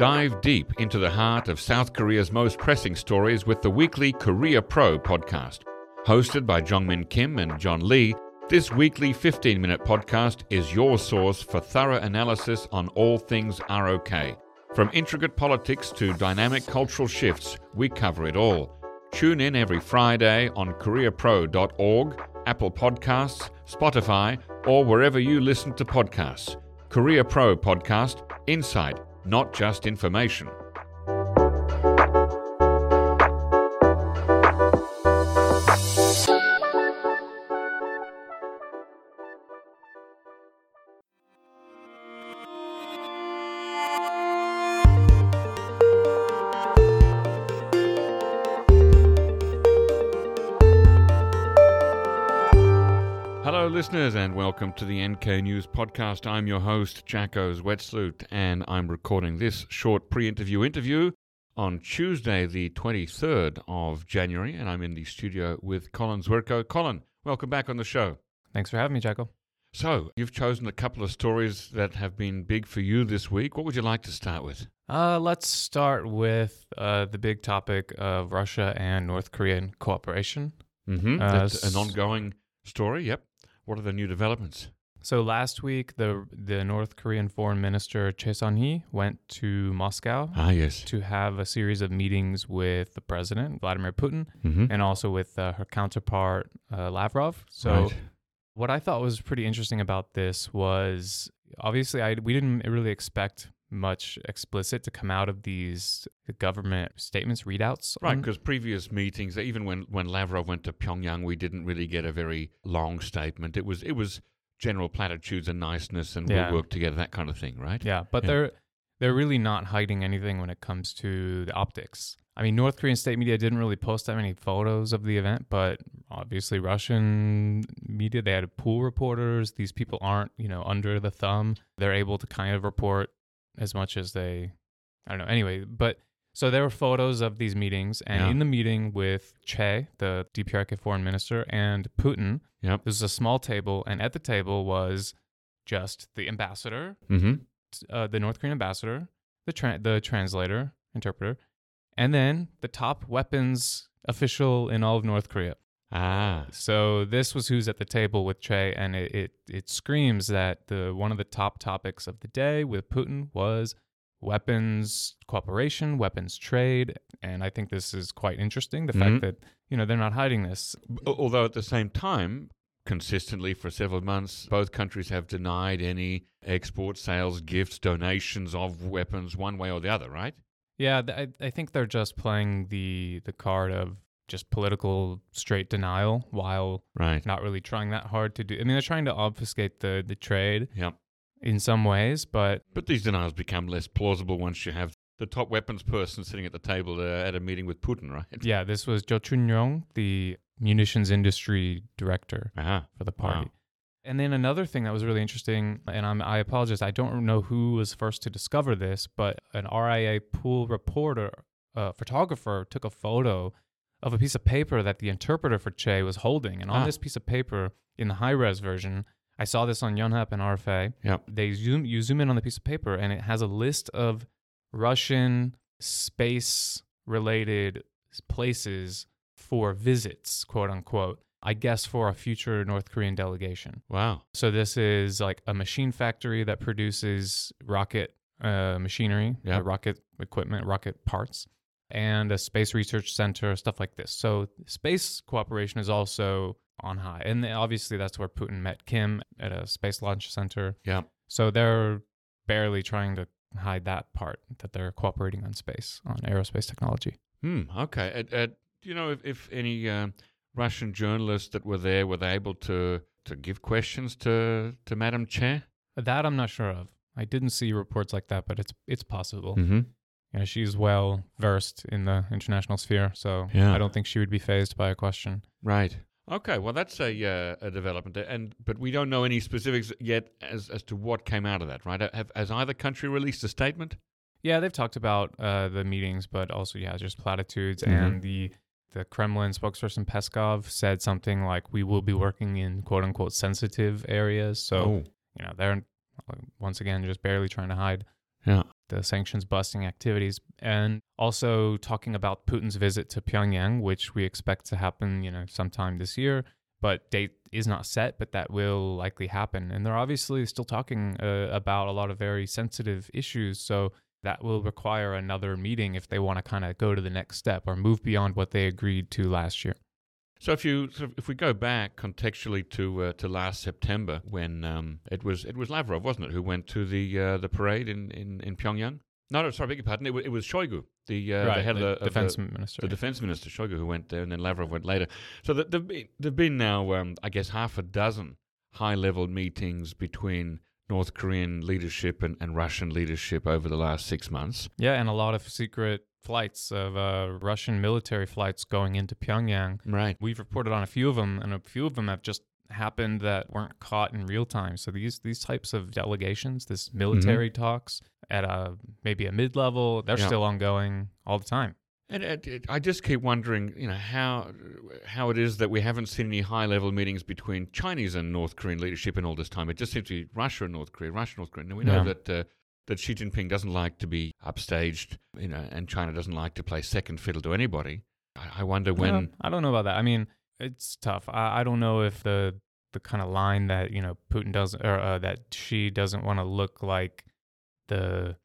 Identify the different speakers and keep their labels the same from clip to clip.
Speaker 1: Dive deep into the heart of South Korea's most pressing stories with the weekly Korea Pro podcast. Hosted by Jongmin Kim and John Lee, this weekly 15 minute podcast is your source for thorough analysis on all things ROK. From intricate politics to dynamic cultural shifts, we cover it all. Tune in every Friday on KoreaPro.org, Apple Podcasts, Spotify, or wherever you listen to podcasts. Korea Pro Podcast Insight, not just information. Hello, listeners, and welcome to the NK News Podcast. I'm your host, Jacco Zwetsloot, and I'm recording this short pre interview interview on Tuesday, the 23rd of January, and I'm in the studio with Colin Zwirko. Colin, welcome back on the show.
Speaker 2: Thanks for having me, Jacco.
Speaker 1: So, you've chosen a couple of stories that have been big for you this week. What would you like to start with?
Speaker 2: Uh, let's start with uh, the big topic of Russia and North Korean cooperation.
Speaker 1: Mm-hmm.
Speaker 2: Uh,
Speaker 1: That's an ongoing story. Yep. What are the new developments?
Speaker 2: So last week, the the North Korean Foreign Minister Choe Son Hui went to Moscow
Speaker 1: Ah, yes.
Speaker 2: to have a series of meetings with the president Vladimir Putin
Speaker 1: Mm-hmm.
Speaker 2: and also with uh, her counterpart uh, Lavrov. So
Speaker 1: right.
Speaker 2: what I thought was pretty interesting about this was obviously I we didn't really expect much explicit to come out of these government statements readouts
Speaker 1: Right, because previous meetings, even when, when Lavrov went to Pyongyang, we didn't really get a very long statement. It was it was general platitudes and niceness, and
Speaker 2: Yeah.
Speaker 1: we'll work together, that kind of thing, right?
Speaker 2: Yeah, but
Speaker 1: Yeah.
Speaker 2: they're they're really not hiding anything when it comes to the optics. I mean, North Korean state media didn't really post that many photos of the event, but obviously Russian media they had pool reporters. These people aren't, you know, under the thumb. They're able to kind of report as much as they I don't know. Anyway, but so there were photos of these meetings and
Speaker 1: Yeah.
Speaker 2: in the meeting with Choe, the DPRK foreign minister, and Putin,
Speaker 1: Yep.
Speaker 2: there was a small table and at the table was just the ambassador
Speaker 1: Mm-hmm.
Speaker 2: uh, the North Korean ambassador, the tra- the translator, interpreter, and then the top weapons official in all of North Korea.
Speaker 1: Ah.
Speaker 2: So this was who's at the table with Choe, and it, it it screams that the one of the top topics of the day with Putin was weapons cooperation, weapons trade, and I think this is quite interesting. The
Speaker 1: Mhm.
Speaker 2: fact that you know they're not hiding this.
Speaker 1: Although at the same time, consistently for several months, both countries have denied any export, sales, gifts, donations of weapons, one way or the other, right?
Speaker 2: Yeah, I, I think they're just playing the the card of just political straight denial while
Speaker 1: Right.
Speaker 2: not really trying that hard to do. I mean, they're trying to obfuscate the the trade
Speaker 1: Yep.
Speaker 2: in some ways, but
Speaker 1: But these denials become less plausible once you have the top weapons person sitting at the table uh, at a meeting with Putin, right?
Speaker 2: yeah, this was Jo Chun Yong, the munitions industry director
Speaker 1: Uh-huh.
Speaker 2: for the party.
Speaker 1: Wow.
Speaker 2: And then another thing that was really interesting, and I'm, I apologize, I don't know who was first to discover this, but an RIA pool reporter, uh, photographer, took a photo of a piece of paper that the interpreter for Choe was holding. And on
Speaker 1: Ah.
Speaker 2: this piece of paper, in the high res version, I saw this on Yonhap and RFA.
Speaker 1: Yep.
Speaker 2: They zoom, you zoom in on the piece of paper, and it has a list of Russian space related places for visits, quote unquote. I guess for a future North Korean delegation.
Speaker 1: Wow.
Speaker 2: So this is like a machine factory that produces rocket uh, machinery, uh, rocket equipment, rocket parts, and a space research center, stuff like this. So space cooperation is also on high, and obviously that's where Putin met Kim at a space launch center.
Speaker 1: Yeah.
Speaker 2: So they're barely trying to hide that part that they're cooperating on space, on aerospace technology.
Speaker 1: Hmm. Okay. Uh, uh, do you know if, if any uh, Russian journalists that were there were they able to to give questions to to Madame Chair?
Speaker 2: That I'm not sure of. I didn't see reports like that, but it's it's possible.
Speaker 1: Mm-hmm.
Speaker 2: You know, she's well versed in the international sphere, so
Speaker 1: Yeah.
Speaker 2: I don't think she would be phased by a question.
Speaker 1: Right. Okay. Well, that's a uh, a development, and but we don't know any specifics yet as as to what came out of that. Right? Have, has either country released a statement?
Speaker 2: Yeah, they've talked about uh, the meetings, but also yeah, just platitudes.
Speaker 1: Mhm.
Speaker 2: And the the Kremlin spokesperson Peskov said something like, "We will be working in quote unquote sensitive areas." So
Speaker 1: oh,
Speaker 2: you know they're once again just barely trying to hide
Speaker 1: Yeah.
Speaker 2: the sanctions busting activities, and also talking about Putin's visit to Pyongyang, which we expect to happen, you know, sometime this year. But date is not set, but that will likely happen. And they're obviously still talking uh, about a lot of very sensitive issues. So that will require another meeting if they want to kind of go to the next step or move beyond what they agreed to last year.
Speaker 1: So if you if we go back contextually to uh, to last September when um, it was it was Lavrov wasn't it who went to the uh, the parade in, in, in Pyongyang? No, no, sorry, beg your pardon. It was, it was Shoigu, the uh, the head
Speaker 2: the
Speaker 1: of the
Speaker 2: defense
Speaker 1: the,
Speaker 2: minister.
Speaker 1: the defense minister Shoigu who went there, and then Lavrov went later. So th- there've been, there've been now um, I guess half a dozen high level meetings between North Korean leadership and, and Russian leadership over the last six months.
Speaker 2: yeah, and a lot of secret flights of uh, Russian military flights going into Pyongyang.
Speaker 1: Right.
Speaker 2: We've reported on a few of them, and a few of them have just happened that weren't caught in real time. So these these types of delegations, this military talks at a maybe a mid level, they're
Speaker 1: Yeah.
Speaker 2: still ongoing all the time.
Speaker 1: And it, it, I just keep wondering, you know, how how it is that we haven't seen any high level meetings between Chinese and North Korean leadership in all this time. It just seems to be Russia and North Korea, Russia and North Korea. And we know
Speaker 2: Yeah.
Speaker 1: that uh, that Xi Jinping doesn't like to be upstaged, you know, and China doesn't like to play second fiddle to anybody. I, I wonder when.
Speaker 2: I don't know about that. I mean, it's tough. I, I don't know if the the kind of line that you know Putin doesn't or uh, that Xi doesn't want to look like the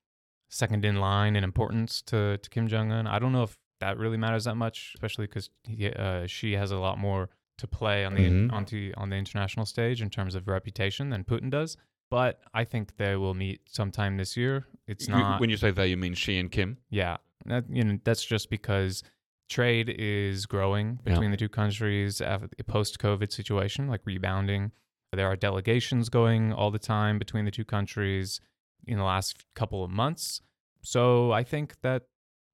Speaker 2: second in line in importance to to Kim Jong Un. I don't know if that really matters that much, especially because uh, Xi has a lot more to play on the
Speaker 1: Mhm.
Speaker 2: onto on the international stage in terms of reputation than Putin does. But I think they will meet sometime this year. It's
Speaker 1: You-
Speaker 2: not.
Speaker 1: when you say they, you mean Xi and Kim?
Speaker 2: Yeah, that, you know that's just because trade is growing
Speaker 1: Yeah.
Speaker 2: between the two countries after the post-COVID situation, like rebounding. There are delegations going all the time between the two countries in the last couple of months. So I think that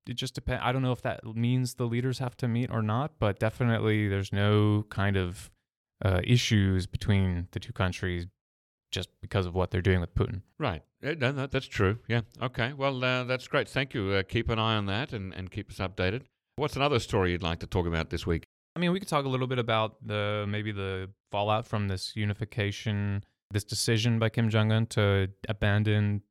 Speaker 2: it just depends. I don't know if that means the leaders have to meet or not, but definitely there's no kind of uh, issues between the two countries just because of what they're doing with Putin.
Speaker 1: Right. Yeah, no, no, that's true. Yeah. Okay. Well, uh, that's great. Thank you. Uh, keep an eye on that and, and keep us updated. What's another story you'd like to talk about this week?
Speaker 2: I mean, we could talk a little bit about the maybe the fallout from this unification, this decision by Kim Jong Un to abandon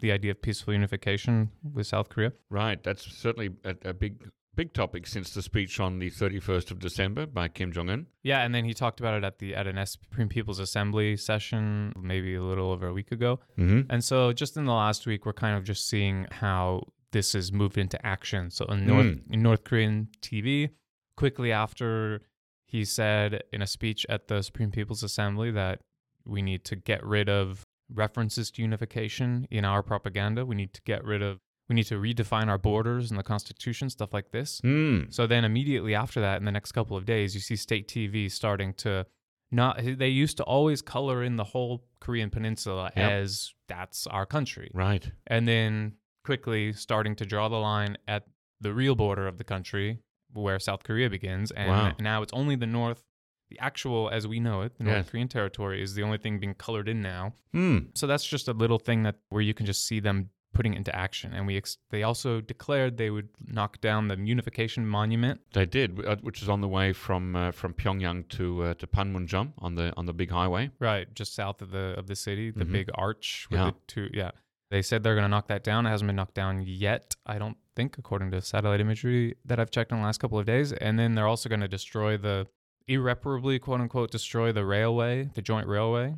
Speaker 2: the idea of peaceful unification with South Korea.
Speaker 1: Right. That's certainly a, a big big topic since the speech on the 31st of December by Kim Jong Un.
Speaker 2: Yeah, and then he talked about it at the at an Supreme People's Assembly session maybe a little over a week ago.
Speaker 1: Mm-hmm.
Speaker 2: And so just in the last week, we're kind of just seeing how this has moved into action. So in North,
Speaker 1: Mm.
Speaker 2: in North Korean TV, quickly after he said in a speech at the Supreme People's Assembly that we need to get rid of references to unification in our propaganda. We need to get rid of, we need to redefine our borders and the Constitution, stuff like this.
Speaker 1: Mm.
Speaker 2: So then immediately after that, in the next couple of days, you see state TV starting to not. They used to always color in the whole Korean peninsula
Speaker 1: Yep.
Speaker 2: as that's our country,
Speaker 1: Right.
Speaker 2: and then quickly starting to draw the line at the real border of the country where South Korea begins, and
Speaker 1: Wow.
Speaker 2: now it's only the North. The actual, as we know it, the North
Speaker 1: Yes.
Speaker 2: Korean territory is the only thing being colored in now.
Speaker 1: Hmm.
Speaker 2: So that's just a little thing that where you can just see them putting it into action. And we ex- they also declared they would knock down the unification monument
Speaker 1: They did, uh, which is on the way from uh, from Pyongyang to uh, to Panmunjom on the on the big highway.
Speaker 2: right just south of the of the city, the
Speaker 1: Mhm.
Speaker 2: big arch with
Speaker 1: Yeah.
Speaker 2: the two. Yeah, they said they're going to knock that down. It hasn't been knocked down yet, I don't think, according to satellite imagery that I've checked in the last couple of days. And then they're also going to destroy the irreparably, quote unquote, destroy the railway, the joint railway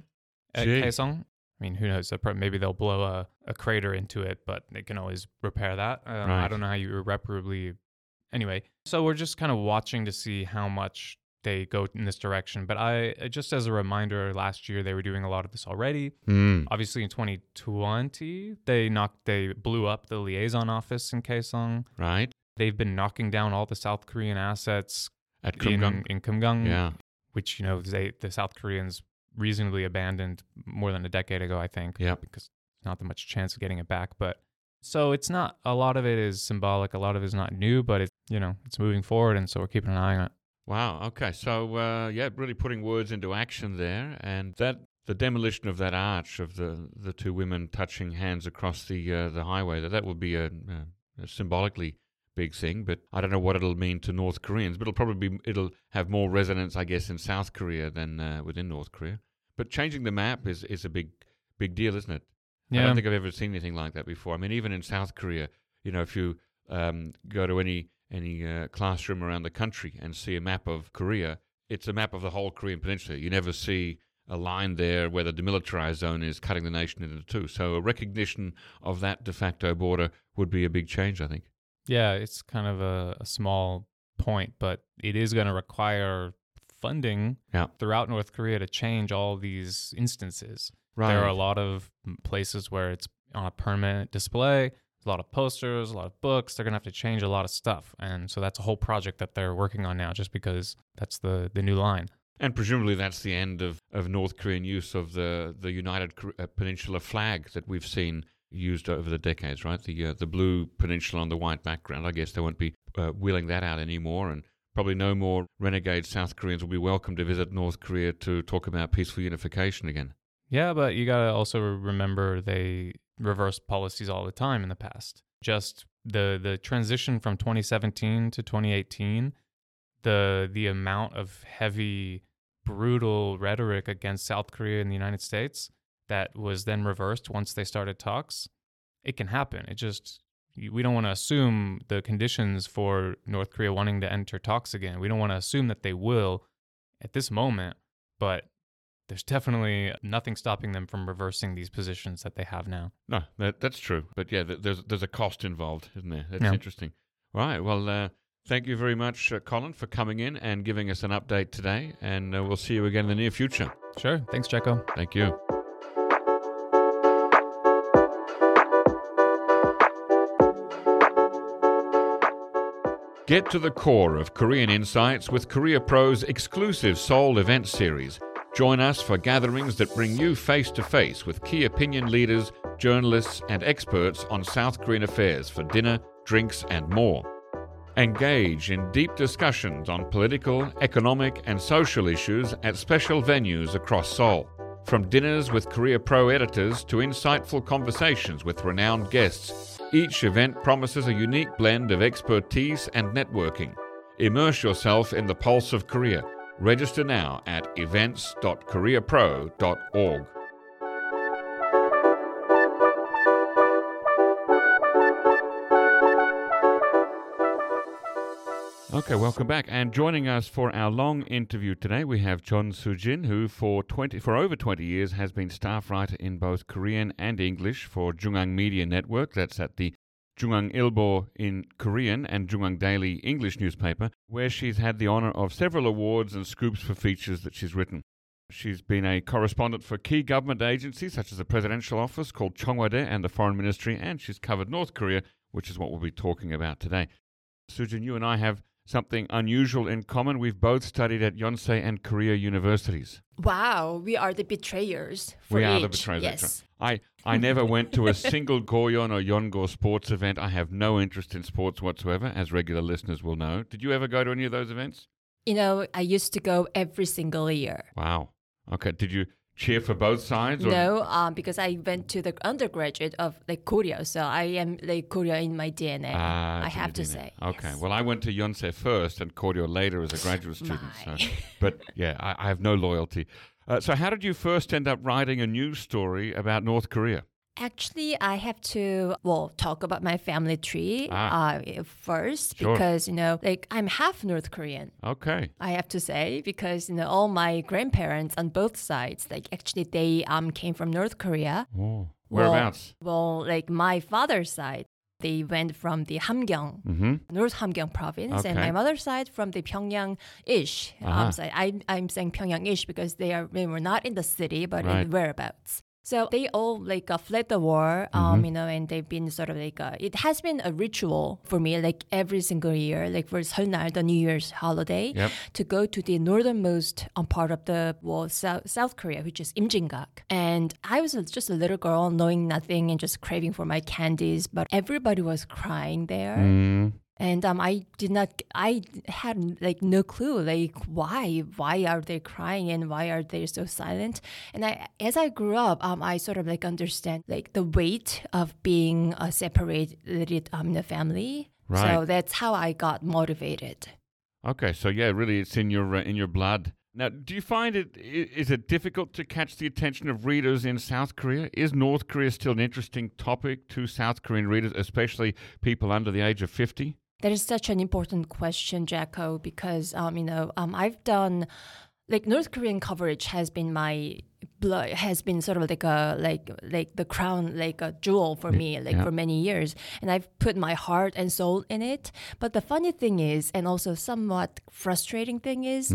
Speaker 2: at
Speaker 1: Gee.
Speaker 2: Kaesong. I mean, who knows? Maybe they'll blow a, a crater into it, but they can always repair that. Um, I don't know how you irreparably. Anyway, so we're just kind of watching to see how much they go in this direction. But I, uh, just as a reminder, last year they were doing a lot of this already.
Speaker 1: Hmm.
Speaker 2: Obviously, in 2020, they knocked, they blew up the liaison office in Kaesong.
Speaker 1: Right.
Speaker 2: They've been knocking down all the South Korean assets
Speaker 1: At
Speaker 2: in,
Speaker 1: Kumgang.
Speaker 2: in Kumgang
Speaker 1: Yeah.
Speaker 2: which you know they the South Koreans reasonably abandoned more than a decade ago, I think.
Speaker 1: Yeah.
Speaker 2: Because not that much chance of getting it back. But so it's not a lot of it is symbolic, a lot of it is not new, but it's you know, it's moving forward and so we're keeping an eye on it.
Speaker 1: Wow. Okay. So uh, yeah, really putting words into action there, and that the demolition of that arch of the the two women touching hands across the uh, the highway that that will be a, a, a symbolically big thing. But I don't know what it'll mean to North Koreans. But it'll probably be, it'll have more resonance, I guess, in South Korea than uh, within North Korea. But changing the map is is a big big deal, isn't it?
Speaker 2: Yeah.
Speaker 1: I don't think I've ever seen anything like that before. I mean, even in South Korea, you know, if you um, go to any any uh, classroom around the country and see a map of Korea, it's a map of the whole Korean peninsula. You never see a line there where the demilitarized zone is cutting the nation into two. So a recognition of that de facto border would be a big change, I think.
Speaker 2: Yeah, it's kind of a, a small point, but it is going to require funding
Speaker 1: Yeah.
Speaker 2: throughout North Korea to change all these instances.
Speaker 1: Right.
Speaker 2: There are a lot of places where it's on a permanent display, a lot of posters, a lot of books. They're going to have to change a lot of stuff. And so that's a whole project that they're working on now just because that's the, the new line.
Speaker 1: And presumably that's the end of, of North Korean use of the, the United uh, Peninsula flag that we've seen used over the decades, right? The uh, the blue peninsula on the white background. I guess they won't be uh, wheeling that out anymore, and probably no more renegade South Koreans will be welcome to visit North Korea to talk about peaceful unification again.
Speaker 2: Yeah, but you got to also remember they reversed policies all the time in the past. Just the the transition from 2017 to 2018, the the amount of heavy brutal rhetoric against South Korea and the United States that was then reversed once they started talks. It can happen. It just we don't want to assume the conditions for North Korea wanting to enter talks again. We don't want to assume that they will at this moment, but there's definitely nothing stopping them from reversing these positions that they have now.
Speaker 1: No, that, that's true. But yeah, there's there's a cost involved, isn't there? That's
Speaker 2: Yeah.
Speaker 1: interesting. All right. Well, uh, thank you very much, uh, Colin, for coming in and giving us an update today. And uh, we'll see you again in the near future.
Speaker 2: Sure. Thanks, Jacco.
Speaker 1: Thank you. Get to the core of Korean insights with Korea Pro's exclusive Seoul event series. Join us for gatherings that bring you face to face with key opinion leaders, journalists, and experts on South Korean affairs for dinner, drinks, and more. Engage in deep discussions on political, economic, and social issues at special venues across Seoul. From dinners with Korea Pro editors to insightful conversations with renowned guests, each event promises a unique blend of expertise and networking. Immerse yourself in the pulse of Korea. Register now at events.koreapro.org. Okay, welcome back. And joining us for our long interview today, we have Chun Sujin, who for 20, for over 20 years has been staff writer in both Korean and English for JoongAng Media Network. That's at the JoongAng Ilbo in Korean and JoongAng Daily English newspaper, where she's had the honor of several awards and scoops for features that she's written. She's been a correspondent for key government agencies such as the Presidential Office called Cheong Wa Dae and the Foreign Ministry, and she's covered North Korea, which is what we'll be talking about today. Sujin, you and I have something unusual in common. We've both studied at Yonsei and Korea universities.
Speaker 3: Wow, we are the betrayers. For
Speaker 1: we are
Speaker 3: each.
Speaker 1: the betrayers.
Speaker 3: Yes.
Speaker 1: I, I never went to a single Goyon or Yongo sports event. I have no interest in sports whatsoever, as regular listeners will know. Did you ever go to any of those events?
Speaker 3: You know, I used to go every single year.
Speaker 1: Wow. Okay. Did you cheer for both sides? Or?
Speaker 3: No, um, because I went to the undergraduate of like Korea, so I am like Korea in my DNA.
Speaker 1: Ah,
Speaker 3: I have
Speaker 1: your
Speaker 3: to
Speaker 1: DNA.
Speaker 3: say.
Speaker 1: Okay.
Speaker 3: yes.
Speaker 1: Well, I went to Yonsei first and Korea later as a graduate student. So, but yeah, I, I have no loyalty. Uh, so, how did you first end up writing a news story about North Korea?
Speaker 3: Actually, I have to well talk about my family tree
Speaker 1: Ah.
Speaker 3: uh, first
Speaker 1: Sure.
Speaker 3: because you know, like I'm half North Korean.
Speaker 1: Okay.
Speaker 3: I have to say because you know all my grandparents on both sides, like actually they um came from North Korea.
Speaker 1: Oh. Whereabouts?
Speaker 3: Well, like my father's side, they went from the Hamgyong,
Speaker 1: mm-hmm.
Speaker 3: North Hamgyong province, and my mother's side from the Pyongyang-ish.
Speaker 1: Uh-huh.
Speaker 3: Um, so I, I'm saying Pyongyang-ish because they are they were not in the city, but
Speaker 1: Right.
Speaker 3: in whereabouts. So they all like uh, fled the war,
Speaker 1: Mm-hmm.
Speaker 3: um, you know, and they've been sort of like uh, it has been a ritual for me, like every single year, like for Seollal, the New Year's holiday,
Speaker 1: Yep.
Speaker 3: to go to the northernmost um, part of the well, South Korea, which is Imjingak. And I was just a little girl, knowing nothing and just craving for my candies, but everybody was crying there.
Speaker 1: Mm.
Speaker 3: And um, I did not, I had like no clue, like why, why are they crying and why are they so silent? And I, as I grew up, um, I sort of like understand like the weight of being uh, separated um, in the family.
Speaker 1: Right.
Speaker 3: So that's how I got motivated.
Speaker 1: Okay, so yeah, really, it's in your uh, in your blood Now, do you find it is it difficult to catch the attention of readers in South Korea? Is North Korea still an interesting topic to South Korean readers, especially people under the age of 50?
Speaker 3: That is such an important question, Jacco, because um, you know, um, I've done like North Korean coverage has been my blood has been sort of like a like like the crown like a jewel for me like
Speaker 1: Yeah.
Speaker 3: for many years. And I've put my heart and soul in it. But the funny thing is and also somewhat frustrating thing is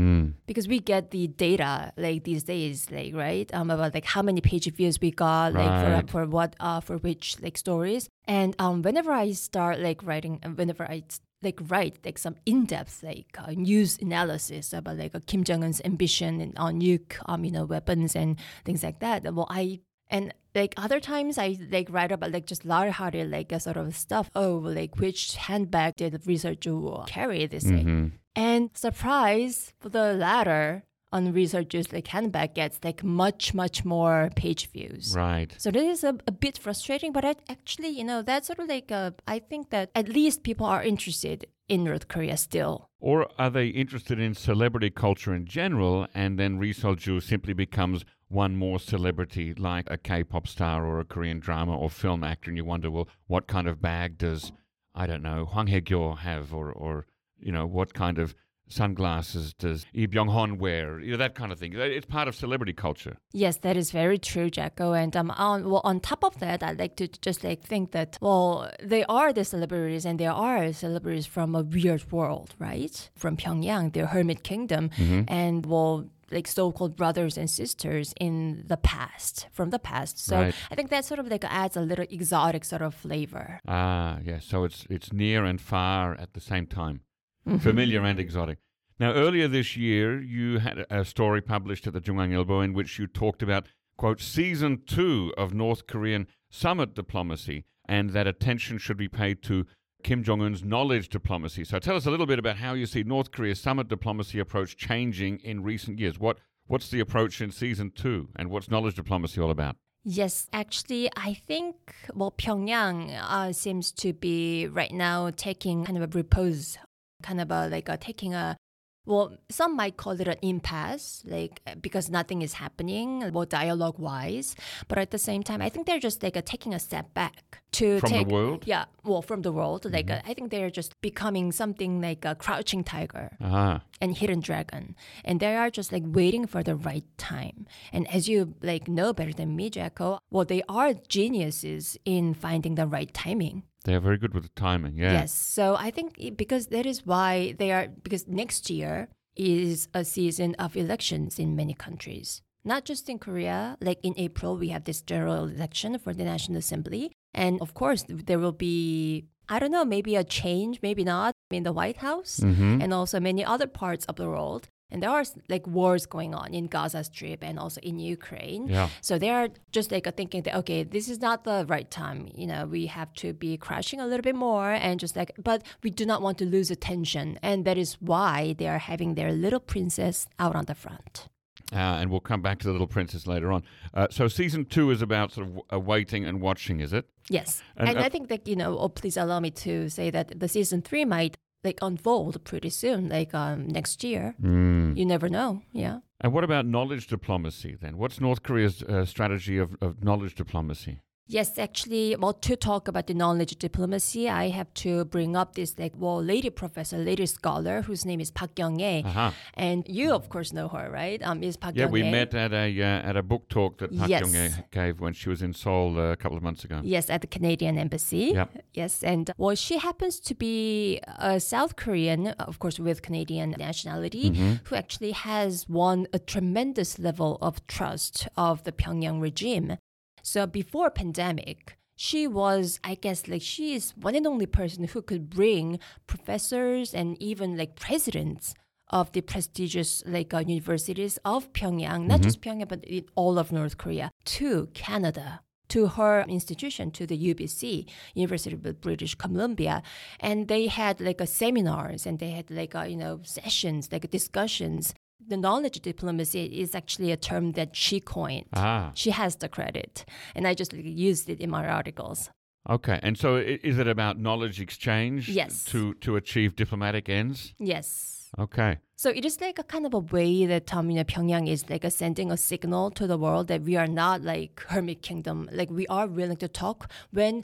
Speaker 3: because we get the data like these days like right um about like how many page views we got like for for what uh for which like stories. And um whenever I start like writing whenever I like write like some in-depth like uh, news analysis about like uh, Kim Jong Un's ambition and on nuke um you know weapons and things like that. Well, I and like other times I like write about like just lighthearted like uh, sort of stuff. Oh, like which handbag did the researcher carry this thing? And surprise for the latter on researchers like handbag gets like much much more page views.
Speaker 1: Right.
Speaker 3: So that is a, a bit frustrating, but I, actually, you know, that's sort of like a, I think that at least people are interested in North Korea still.
Speaker 1: Or are they interested in celebrity culture in general, and then Ri Sol-ju simply becomes one more celebrity, like a K-pop star or a Korean drama or film actor, and you wonder, well, what kind of bag does I don't know Hwang Hae-kyo have, or or you know what kind of sunglasses does Lee Byung-hun wear? You know that kind of thing. It's part of celebrity culture.
Speaker 3: Yes, that is very true, Jacco. And um, on well, on top of that, I'd like to just like think that well, they are the celebrities, and there are celebrities from a weird world, right? From Pyongyang, their hermit kingdom, and well. Like so-called brothers and sisters in the past, from the past. So
Speaker 1: Right.
Speaker 3: I think that sort of like adds a little exotic sort of flavor.
Speaker 1: Ah, yeah. So it's it's near and far at the same time, familiar and exotic. Now, earlier this year, you had a a story published at the JoongAng Ilbo in which you talked about quote season two of North Korean summit diplomacy, and that attention should be paid to Kim Jong Un's knowledge diplomacy. So, tell us a little bit about how you see North Korea's summit diplomacy approach changing in recent years. What what's the approach in season two, and what's knowledge diplomacy all about?
Speaker 3: Yes, actually, I think well, Pyongyang uh, seems to be right now taking kind of a repose, kind of a like a, taking a well, some might call it an impasse, like because nothing is happening, well, dialogue wise. But at the same time, I think they're just like uh, taking a step back to
Speaker 1: From the
Speaker 3: take
Speaker 1: world?
Speaker 3: Yeah, well, from the world, like uh, I think they're just becoming something like a crouching tiger
Speaker 1: Ah,
Speaker 3: and hidden dragon. And they are just like waiting for the right time. And as you like know better than me jacko well they are geniuses in finding the right timing
Speaker 1: they're very good with the timing. Yeah.
Speaker 3: yes so i think because that is why they are because next year is a season of elections in many countries not just in korea like in april we have this general election for the national assembly and of course there will be i don't know maybe a change maybe not in the white house
Speaker 1: Mm-hmm.
Speaker 3: and also many other parts of the world. And there are like wars going on in Gaza Strip and also in Ukraine.
Speaker 1: Yeah.
Speaker 3: So they are just like thinking that okay, this is not the right time. You know, we have to be crashing a little bit more and just like, but we do not want to lose attention, and that is why they are having their little princess out on the front.
Speaker 1: Uh, and we'll come back to the little princess later on. Uh, so season two is about sort of uh, waiting and watching, is it?
Speaker 3: Yes,
Speaker 1: And,
Speaker 3: and,
Speaker 1: uh,
Speaker 3: I think that you know, oh, please allow me to say that the season three might like unfold pretty soon, like um, next year.
Speaker 1: Mm.
Speaker 3: You never know. Yeah.
Speaker 1: And what about knowledge diplomacy then? What's North Korea's uh, strategy of, of knowledge diplomacy?
Speaker 3: Yes, actually, well, to talk about the knowledge diplomacy, I have to bring up this like well, lady professor, lady scholar whose name is Park Kyung-ae,
Speaker 1: Aha.
Speaker 3: and you of course know her, right? Um, is Park
Speaker 1: Yeah, we
Speaker 3: Kyung-ae.
Speaker 1: met at a uh, at a book talk that Park
Speaker 3: Yes.
Speaker 1: Kyung-ae gave when she was in Seoul uh, a couple of months ago.
Speaker 3: Yes, at the Canadian Embassy.
Speaker 1: Yep.
Speaker 3: Yes, and well, she happens to be a South Korean, of course, with Canadian nationality,
Speaker 1: Mm-hmm.
Speaker 3: who actually has won a tremendous level of trust of the Pyongyang regime. So before pandemic, she was, I guess, like she is one and only person who could bring professors and even like presidents of the prestigious like uh, universities of Pyongyang, not just mm-hmm. Pyongyang but in all of North Korea, to Canada to her institution, to the UBC, University of British Columbia, and they had like a seminars and they had like a, you know sessions, like discussions. The knowledge diplomacy is actually a term that she coined.
Speaker 1: Ah,
Speaker 3: She has the credit, and I just like, used it in my articles.
Speaker 1: okay. And so is it about knowledge exchange
Speaker 3: Yes.
Speaker 1: to, to achieve diplomatic ends?
Speaker 3: Yes. Yes.
Speaker 1: Okay.
Speaker 3: So it is like a kind of a way that um, you know, Pyongyang is like a sending a signal to the world that we are not like hermit kingdom. Like we are willing to talk when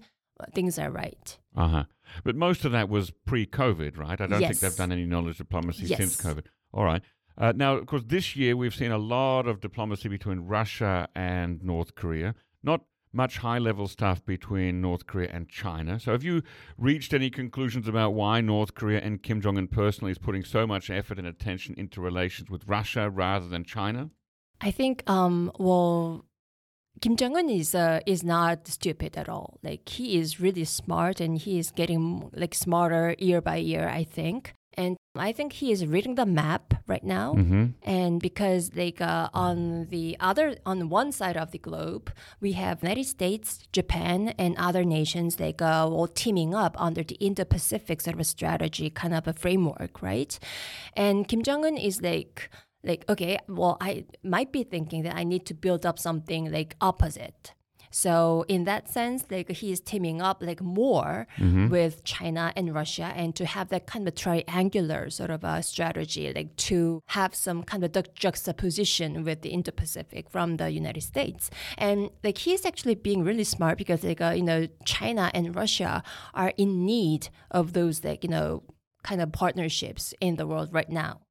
Speaker 3: things are right.
Speaker 1: Uh huh. But most of that was pre-COVID, right? I don't think they've done any knowledge diplomacy since
Speaker 3: Yes.
Speaker 1: COVID. All right. Uh, now, of course, this year we've seen a lot of diplomacy between Russia and North Korea. Not much high-level stuff between North Korea and China. So, have you reached any conclusions about why North Korea and Kim Jong Un personally is putting so much effort and attention into relations with Russia rather than China?
Speaker 3: I think um well Kim Jong Un is uh, is not stupid at all. Like he is really smart and he is getting like smarter year by year. I think, and I think he is reading the map right now.
Speaker 1: Mm-hmm.
Speaker 3: And because like uh, on the other on one side of the globe, we have United States, Japan, and other nations like uh, all teaming up under the Indo-Pacific sort of a strategy, kind of a framework, right? And Kim Jong Un is like like okay, well I might be thinking that I need to build up something like opposite. So in that sense, like he is teaming up like more with China and Russia, and to have that kind of triangular sort of a strategy, like to have some kind of ju- juxtaposition with the Indo-Pacific from the United States, and like he's actually being really smart because like uh, you know China and Russia are in need of those like you know kind of partnerships in the world right now.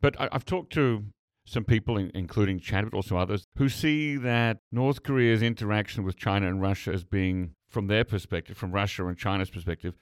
Speaker 1: But I've talked to some people, in, including Chad, but also others, who see that North Korea's interaction with China and Russia as being, from their perspective, from Russia and China's perspective,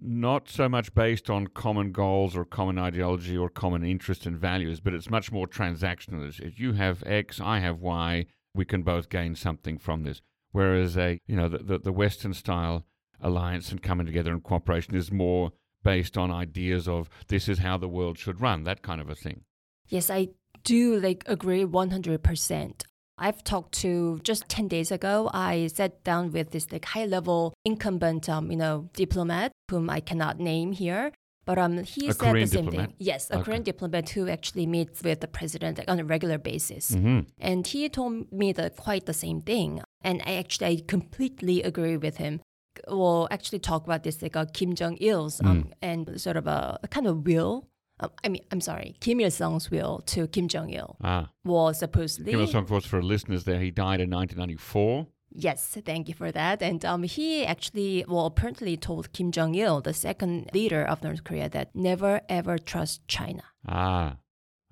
Speaker 1: not so much based on common goals or common ideology or common interests and values, but it's much more transactional. If you have X, I have Y, we can both gain something from this. Whereas a, you know, the, the, the Western style alliance and coming together and cooperation is more based on ideas of this is how the world should run, that kind of a thing.
Speaker 3: Yes, I do like agree 100%. I've talked to just 10 days ago, I sat down with this like high level incumbent, um, you know, diplomat whom I cannot name here. But um, he
Speaker 1: A
Speaker 3: said
Speaker 1: Korean
Speaker 3: the same
Speaker 1: diplomat?
Speaker 3: thing. Yes, a
Speaker 1: Okay.
Speaker 3: Korean diplomat who actually meets with the president like, on a regular basis.
Speaker 1: Mm-hmm.
Speaker 3: And he told me the, quite the same thing. And I actually I completely agree with him. We'll actually talk about this like uh, Kim Jong Il's um,
Speaker 1: Mm.
Speaker 3: and sort of a, a kind of will. Um, I mean, I'm sorry, Kim Il Sung's will to Kim Jong Il
Speaker 1: Ah,
Speaker 3: was supposedly.
Speaker 1: Kim Il Sung, of course, for listeners there, he died in 1994.
Speaker 3: Yes, thank you for that. And um, he actually, well, apparently told Kim Jong Il, the second leader of North Korea, that never ever trust China.
Speaker 1: Ah,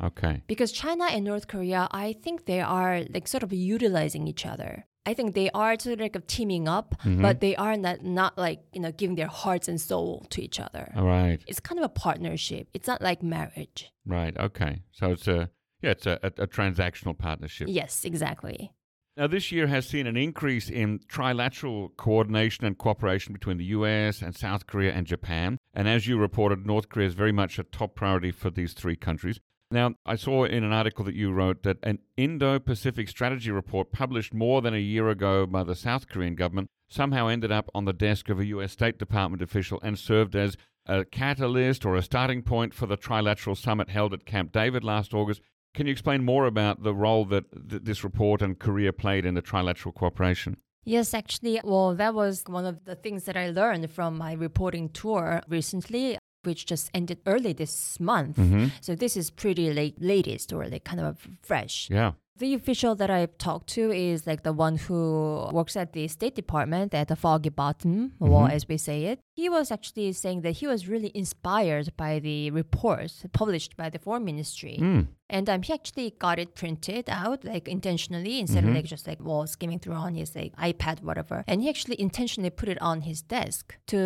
Speaker 1: okay.
Speaker 3: Because China and North Korea, I think they are like sort of utilizing each other. I think they are sort of like teaming up,
Speaker 1: Mhm.
Speaker 3: but they are not, not like, you know, giving their hearts and soul to each other.
Speaker 1: All right,
Speaker 3: It's kind of a partnership. It's not like marriage.
Speaker 1: right, okay. So it's a yeah, it's a, a, a transactional partnership.
Speaker 3: Yes, exactly.
Speaker 1: Now, this year has seen an increase in trilateral coordination and cooperation between the US and South Korea and Japan. And as you reported, North Korea is very much a top priority for these three countries. Now, I saw in an article that you wrote that an Indo Pacific strategy report published more than a year ago by the South Korean government somehow ended up on the desk of a US State Department official and served as a catalyst or a starting point for the trilateral summit held at Camp David last August. Can you explain more about the role that th- this report and Korea played in the trilateral cooperation?
Speaker 3: Yes, actually, well, that was one of the things that I learned from my reporting tour recently, which just ended early this month.
Speaker 1: Mm-hmm.
Speaker 3: So this is pretty late, latest or like kind of fresh.
Speaker 1: Yeah.
Speaker 3: The official that I've talked to is like the one who works at the State Department at the Foggy Bottom, well,
Speaker 1: Mhm.
Speaker 3: as we say it. He was actually saying that he was really inspired by the reports published by the Foreign Ministry.
Speaker 1: Mm.
Speaker 3: And um, he actually got it printed out like intentionally instead
Speaker 1: Mhm.
Speaker 3: of like just like well skimming through on his like iPad whatever. And he actually intentionally put it on his desk to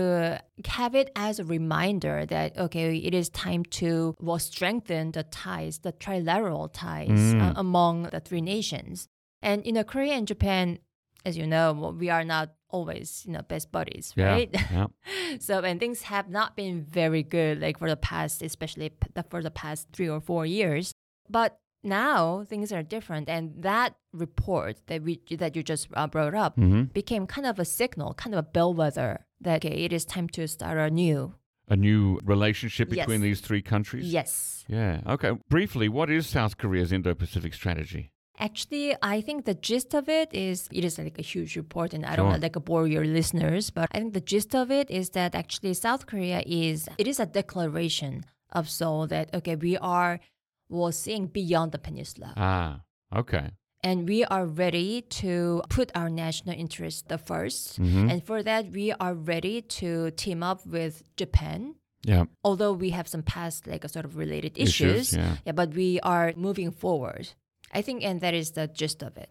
Speaker 3: have it as a reminder that okay it is time to well strengthen the ties, the trilateral ties
Speaker 1: Mm.
Speaker 3: uh, among the three nations. And you know Korea and Japan, as you know, we are not always you know best buddies, right?
Speaker 1: Yeah.
Speaker 3: so and things have not been very good like for the past especially the- for the past three or four years but now things are different and that report that we that you just uh, brought up
Speaker 1: hmm
Speaker 3: became kind of a signal kind of a bellwether that okay it is time to start a new
Speaker 1: A new relationship
Speaker 3: Yes.
Speaker 1: between these three countries?
Speaker 3: yes
Speaker 1: Yeah. Okay. Briefly, what is South Korea's Indo Pacific strategy?
Speaker 3: Actually, I think the gist of it is it is like a huge report, and I don't want to like bore your listeners, but I think the gist of it is that actually South Korea is it is a declaration of Seoul that okay, we are well seeing beyond the peninsula.
Speaker 1: Ah, okay.
Speaker 3: and we are ready to put our national interest the 1st
Speaker 1: Mhm.
Speaker 3: And for that, we are ready to team up with Japan.
Speaker 1: Yeah.
Speaker 3: Although we have some past, like, a sort of related
Speaker 1: Issues,
Speaker 3: issues,
Speaker 1: yeah.
Speaker 3: but we are moving forward. I think, and that is the gist of it.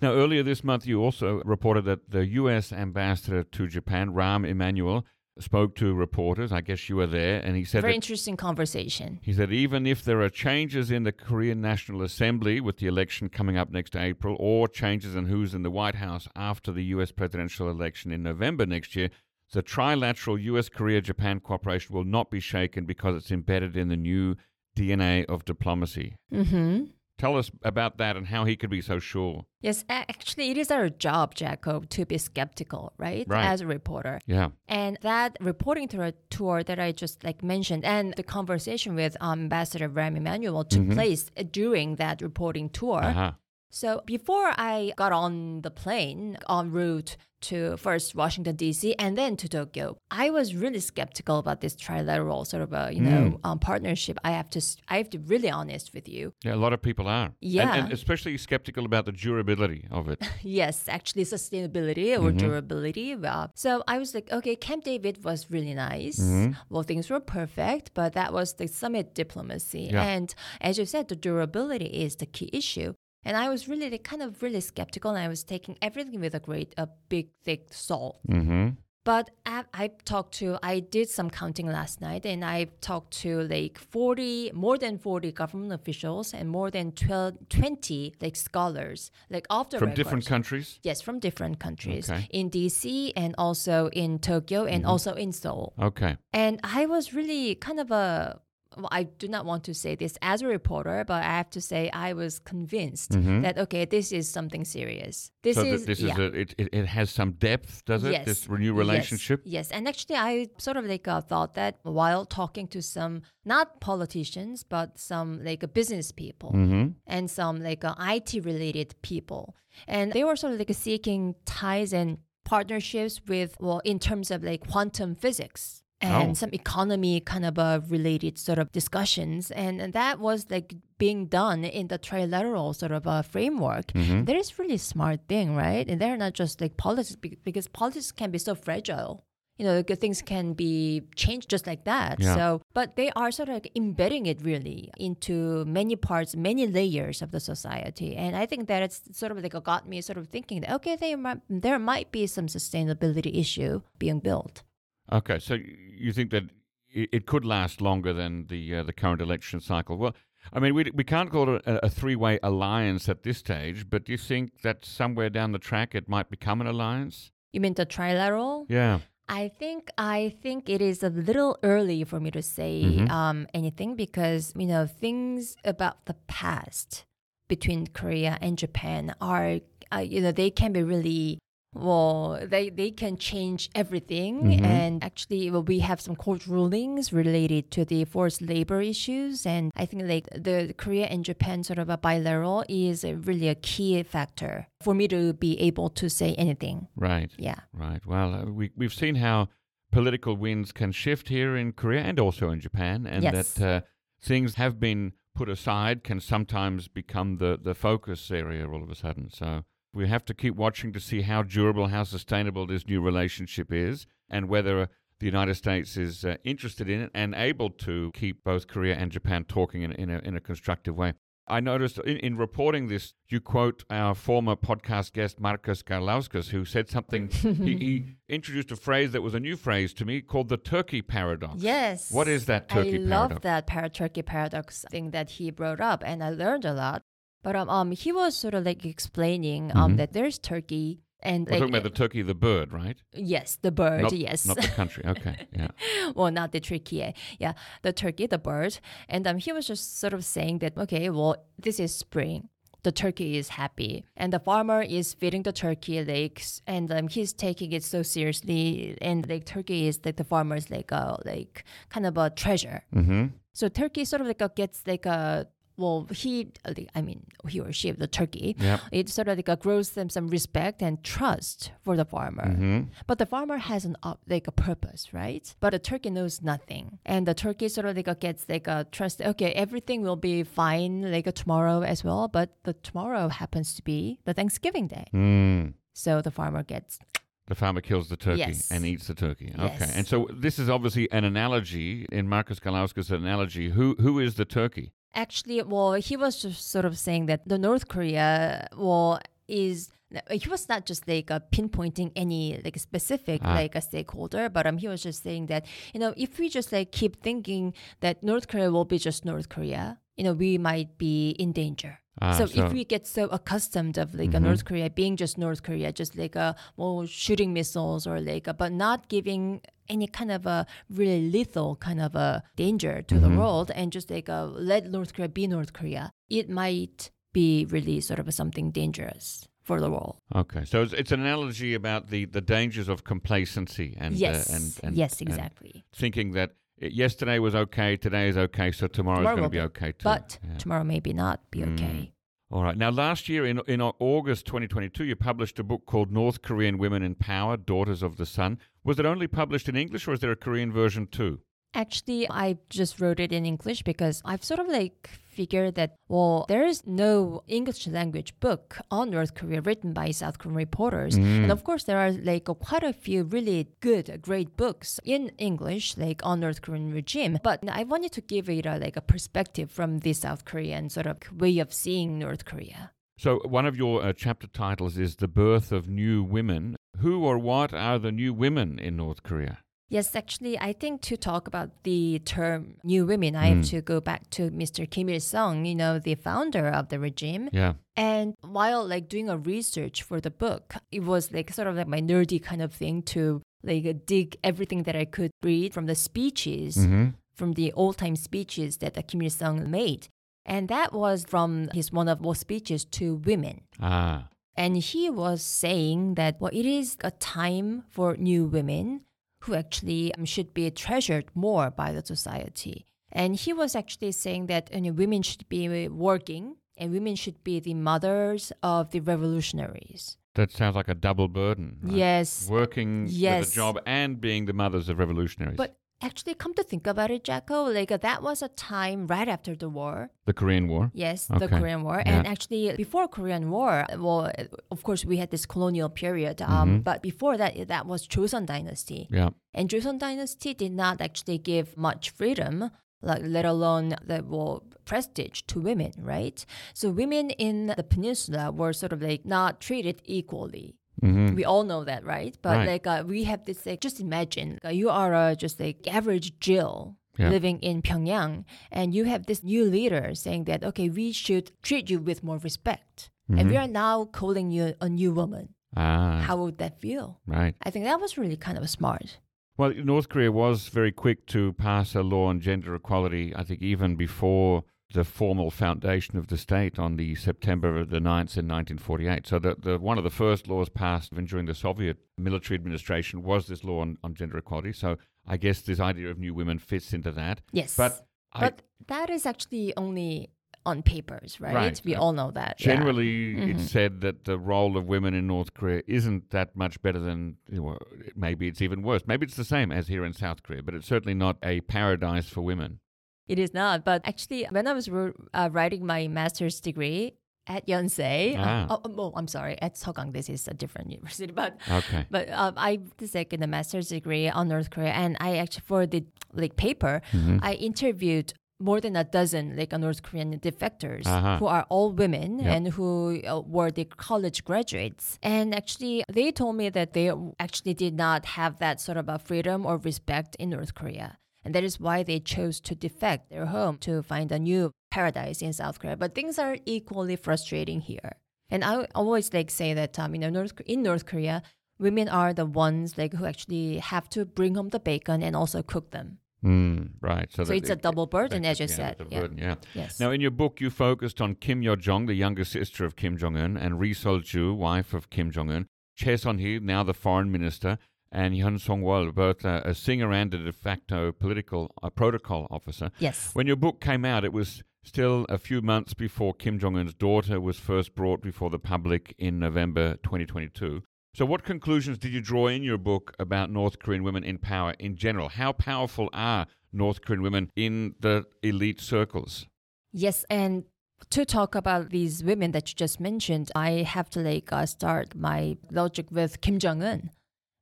Speaker 1: Now, earlier this month, you also reported that the U.S. ambassador to Japan, Rahm Emanuel, spoke to reporters. I guess you were there, and he said
Speaker 3: Very interesting conversation.
Speaker 1: He said even if there are changes in the Korean National Assembly with the election coming up next April, or changes in who's in the White House after the U.S. presidential election in November next year, the trilateral U.S. Korea Japan cooperation will not be shaken because it's embedded in the new DNA of diplomacy.
Speaker 3: hmm
Speaker 1: Tell us about that and how he could be so sure.
Speaker 3: Yes, actually, it is our job, Jacob, to be skeptical, right?
Speaker 1: Right.
Speaker 3: As a reporter.
Speaker 1: Yeah.
Speaker 3: And that reporting tour, tour that I just like mentioned, and the conversation with um, Ambassador Rahm Emanuel took place during that reporting tour.
Speaker 1: Uh-huh.
Speaker 3: So before I got on the plane en route to first Washington D.C. and then to Tokyo, I was really skeptical about this trilateral sort of a you know mm. um, partnership. I have to I have to be really honest with you.
Speaker 1: Yeah, a lot of people are.
Speaker 3: Yeah.
Speaker 1: And, especially skeptical about the durability of it.
Speaker 3: Yes, actually, sustainability or mm-hmm. durability. Well, so I was like, okay, Camp David was really nice. Mm-hmm. Well, things were perfect, but that was the summit diplomacy.
Speaker 1: Yeah.
Speaker 3: And as you said, the durability is the key issue. And I was really kind of really skeptical, and I was taking everything with a great, a big, thick salt.
Speaker 1: Mm-hmm.
Speaker 3: But I, I talked to, I did some counting last night, and I talked to like 40, more than 40 government officials and more than 12, 20 like scholars, like the
Speaker 1: From
Speaker 3: record.
Speaker 1: different countries?
Speaker 3: Yes, from different countries
Speaker 1: Okay.
Speaker 3: in DC and also in Tokyo and also in Seoul.
Speaker 1: Okay.
Speaker 3: And I was really kind of a well, I do not want to say this as a reporter, but I have to say I was convinced that okay, this is something serious. This
Speaker 1: Mm-hmm. so
Speaker 3: is
Speaker 1: this
Speaker 3: yeah.
Speaker 1: is a, it, it, it has some depth, does it?
Speaker 3: Yes.
Speaker 1: This new
Speaker 3: Yes.
Speaker 1: relationship?
Speaker 3: Yes. And actually, I sort of like uh, thought that while talking to some, not politicians, but some like uh, business people
Speaker 1: Mm-hmm.
Speaker 3: and some like uh, IT related people. And they were sort of like seeking ties and partnerships with, well, in terms of like quantum physics. And
Speaker 1: Oh.
Speaker 3: some economy kind of uh, related sort of discussions. And, and that was like being done in the trilateral sort of uh, framework.
Speaker 1: Mm-hmm.
Speaker 3: That is really smart thing, right? And they're not just like politics because politics can be so fragile. You know, good things can be changed just like that.
Speaker 1: Yeah.
Speaker 3: So, but they are sort of like embedding it really into many parts, many layers of the society. And I think that it's sort of like got me sort of thinking that okay, there might, there might be some sustainability issue being built.
Speaker 1: Okay, so you think that it, could last longer than the uh, the current election cycle? Well, I mean, we we can't call it a, a three way alliance at this stage, but do you think that somewhere down the track it might become an alliance?
Speaker 3: You mean the trilateral?
Speaker 1: Yeah.
Speaker 3: I think I think it is a little early for me to say
Speaker 1: Mhm.
Speaker 3: um, anything because you know things about the past between Korea and Japan are uh, you know they can be really well they they can change everything
Speaker 1: Mhm.
Speaker 3: and actually well, we have some court rulings related to the forced labor issues and I think like the Korea and Japan sort of a bilateral is a really a key factor for me to be able to say anything
Speaker 1: Right.
Speaker 3: yeah
Speaker 1: Right. Well, uh, we we've seen how political winds can shift here in Korea and also in Japan, and
Speaker 3: Yes.
Speaker 1: that uh, things have been put aside can sometimes become the the focus area all of a sudden. So we have to keep watching to see how durable, how sustainable this new relationship is, and whether the United States is uh, interested in it and able to keep both Korea and Japan talking in, in a in a constructive way. I noticed in, in reporting this, you quote our former podcast guest, Markus Garlauskas, who said something. he, he introduced a phrase that was a new phrase to me called the turkey paradox.
Speaker 3: Yes.
Speaker 1: What is that turkey
Speaker 3: I
Speaker 1: paradox?
Speaker 3: love that para- turkey paradox thing that he brought up, and I learned a lot. But um, um he was sort of like explaining um
Speaker 1: Mhm.
Speaker 3: that there's turkey and
Speaker 1: We're
Speaker 3: like
Speaker 1: talking about the turkey, the bird, right?
Speaker 3: yes, the bird,
Speaker 1: Not,
Speaker 3: yes.
Speaker 1: Not the country. Okay. Yeah.
Speaker 3: well, not the turkey, eh? yeah, the turkey, the bird, and um he was just sort of saying that okay, well this is spring. The turkey is happy, and the farmer is feeding the turkey legs, and um, he's taking it so seriously. And like turkey is like the farmer's like a like kind of a treasure.
Speaker 1: Mm-hmm.
Speaker 3: So Turkey sort of like a, gets like a well, he, uh, I mean, he or she, the turkey,
Speaker 1: Yep.
Speaker 3: it sort of like uh, grows them some respect and trust for the farmer.
Speaker 1: Mm-hmm.
Speaker 3: But the farmer has an op- like a purpose, right? But the turkey knows nothing, and the turkey sort of like uh, gets like a trust. Okay, everything will be fine like uh, tomorrow as well. But the tomorrow happens to be the Thanksgiving day,
Speaker 1: Mm.
Speaker 3: so the farmer gets
Speaker 1: The farmer kills the turkey
Speaker 3: Yes.
Speaker 1: and eats the turkey. Okay.
Speaker 3: Yes.
Speaker 1: And so this is obviously an analogy in Markus Garlauskas' analogy. Who who is the turkey?
Speaker 3: Actually, well, he was just sort of saying that the North Korea, well, is he was not just like uh, pinpointing any like specific
Speaker 1: Ah.
Speaker 3: like a stakeholder, but um, he was just saying that you know if we just like keep thinking that North Korea will be just North Korea, you know, we might be in danger.
Speaker 1: Ah,
Speaker 3: so,
Speaker 1: so- Mm-hmm.
Speaker 3: if we get so accustomed of like a North Korea being just North Korea, just like a well shooting missiles or like a, but not giving any kind of a really lethal kind of a danger to
Speaker 1: Mm-hmm.
Speaker 3: the world and just like a, let North Korea be North Korea, it might be really sort of something dangerous for the world.
Speaker 1: Okay. So it's, it's an analogy about the, the dangers of complacency and
Speaker 3: yes,
Speaker 1: uh, and, and
Speaker 3: yes,
Speaker 1: and
Speaker 3: exactly.
Speaker 1: thinking that uh, yesterday was okay, today is okay, so tomorrow's
Speaker 3: Tomorrow
Speaker 1: going to be
Speaker 3: be-
Speaker 1: okay too.
Speaker 3: But
Speaker 1: Yeah.
Speaker 3: tomorrow maybe not be mm. okay.
Speaker 1: All right. Now, last year in in August 2022, you published a book called North Korean Women in Power: Daughters of the Sun. Was it only published in English, or is there a Korean version too?
Speaker 3: Actually, I just wrote it in English because I've sort of like figured that, well, there is no English language book on North Korea written by South Korean reporters. And of course, there are like quite a few really good, great books in English, like on North Korean regime. But I wanted to give it a, like a perspective from the South Korean sort of way of seeing North Korea.
Speaker 1: So, one of your uh, chapter titles is The Birth of New Women. Who or what are the new women in North Korea?
Speaker 3: Yes, actually, I think to talk about the term new women, I have to go back to Mr. Kim Il sung, you know, the founder of the regime.
Speaker 1: Yeah.
Speaker 3: And while like doing a research for the book, it was like sort of like my nerdy kind of thing to like dig everything that I could read from the speeches,
Speaker 1: Mm-hmm.
Speaker 3: from the old time speeches that Kim Il sung made. And that was from his one of most speeches to women.
Speaker 1: Ah.
Speaker 3: And he was saying that well, it is a time for new women who actually um, should be treasured more by the society. And he was actually saying that you know, women should be working and women should be the mothers of the revolutionaries.
Speaker 1: That sounds like a double burden. right?
Speaker 3: Yes.
Speaker 1: Working with a job and being the mothers of revolutionaries.
Speaker 3: But actually, come to think about it, Jacco, like uh, that was a time right after the war.
Speaker 1: the Korean War.
Speaker 3: Yes, the Korean War.
Speaker 1: Yeah.
Speaker 3: And actually, before Korean War, well, of course, we had this colonial period. Um,
Speaker 1: Mm-hmm.
Speaker 3: But before that, that was Joseon Dynasty.
Speaker 1: Yeah.
Speaker 3: And Joseon Dynasty did not actually give much freedom, like let alone the well, prestige to women, right? So women in the peninsula were sort of like not treated equally.
Speaker 1: Mm-hmm.
Speaker 3: We all know that, right? But
Speaker 1: Right.
Speaker 3: like uh, we have this like just imagine uh, you are uh, just like average Jill
Speaker 1: Yeah.
Speaker 3: living in Pyongyang, and you have this new leader saying that okay, we should treat you with more respect, and we are now calling you a new woman.
Speaker 1: Ah.
Speaker 3: How would that feel?
Speaker 1: right.
Speaker 3: I think that was really kind of smart.
Speaker 1: Well, North Korea was very quick to pass a law on gender equality, I think even before the formal foundation of the state on the September the 9th in 1948. So the, the one of the first laws passed even during the Soviet military administration was this law on, on gender equality. So I guess this idea of new women fits into that.
Speaker 3: Yes,
Speaker 1: But I-
Speaker 3: that is actually only on papers, right?
Speaker 1: Right.
Speaker 3: We
Speaker 1: Uh,
Speaker 3: all know that. yeah.
Speaker 1: Generally,
Speaker 3: Mm-hmm.
Speaker 1: it's said that the role of women in North Korea isn't that much better than, you know, maybe it's even worse. Maybe it's the same as here in South Korea, but it's certainly not a paradise for women.
Speaker 3: It is not. But actually, when I was uh, writing my master's degree at Yonsei,
Speaker 1: Ah.
Speaker 3: uh, oh, oh, I'm sorry, at Sogang, this is a different university, but
Speaker 1: Okay.
Speaker 3: but um, I did like the master's degree on North Korea, and I actually for the like paper,
Speaker 1: Mm-hmm.
Speaker 3: I interviewed more than a dozen like North Korean defectors
Speaker 1: Uh-huh.
Speaker 3: who are all women
Speaker 1: Yep.
Speaker 3: and who uh, were the college graduates. And actually, they told me that they actually did not have that sort of a freedom or respect in North Korea. And that is why they chose to defect their home to find a new paradise in South Korea. But things are equally frustrating here. And I always like say that um, you know, North, in North Korea, women are the ones like who actually have to bring home the bacon and also cook them.
Speaker 1: Mm, right. So,
Speaker 3: So it's a double burden, as you said. Yeah.
Speaker 1: burden, yeah.
Speaker 3: Yes.
Speaker 1: Now, in your book, you focused on Kim Yo Jong, the younger sister of Kim Jong Un, and Ri Sol Ju, wife of Kim Jong Un, Choe Son Hui, now the foreign minister, and Hyun Song Wol, both uh, a singer and a de facto political uh, protocol officer.
Speaker 3: yes.
Speaker 1: When your book came out, it was still a few months before Kim Jong un's daughter was first brought before the public in November 2022. So, what conclusions did you draw in your book about North Korean women in power in general? How powerful are North Korean women in the elite circles?
Speaker 3: Yes, and to talk about these women that you just mentioned, I have to like uh, start my logic with Kim Jong Un,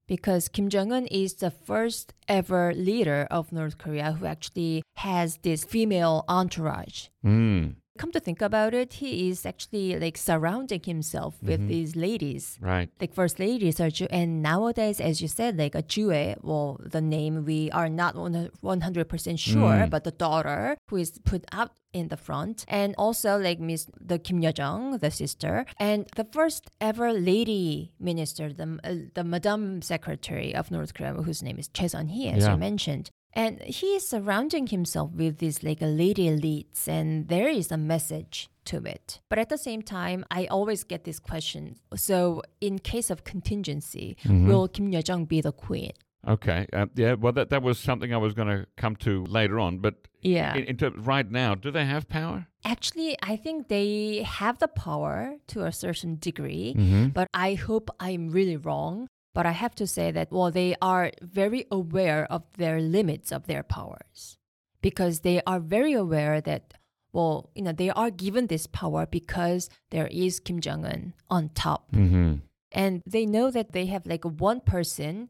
Speaker 3: because Kim Jong Un is the first ever leader of North Korea who actually has this female entourage.
Speaker 1: Mm,
Speaker 3: Come to think about it, he is actually like surrounding himself with these ladies.
Speaker 1: right.
Speaker 3: Like first ladies are Jew, and nowadays, as you said, like a Jue, well, the name we are not one hundred percent sure, but the daughter who is put out in the front, and also like Miss the Kim Yo Jong, the sister, and the first ever lady minister, the uh, the Madam Secretary of North Korea, whose name is Choe Son Hui, as
Speaker 1: Yeah.
Speaker 3: you mentioned. And he is surrounding himself with these like lady elites, and there is a message to it. But at the same time, I always get this question. So, in case of contingency, will Kim Yo Jong be the queen?
Speaker 1: Okay. Uh, yeah. Well, that that was something I was going to come to later on. But
Speaker 3: Yeah.
Speaker 1: in, in terms, right now, do they have power?
Speaker 3: Actually, I think they have the power to a certain degree,
Speaker 1: Mm-hmm.
Speaker 3: but I hope I'm really wrong. But I have to say that, well, they are very aware of their limits of their powers because they are very aware that, well, you know, they are given this power because there is Kim Jong un on top.
Speaker 1: Mm-hmm.
Speaker 3: And they know that they have like one person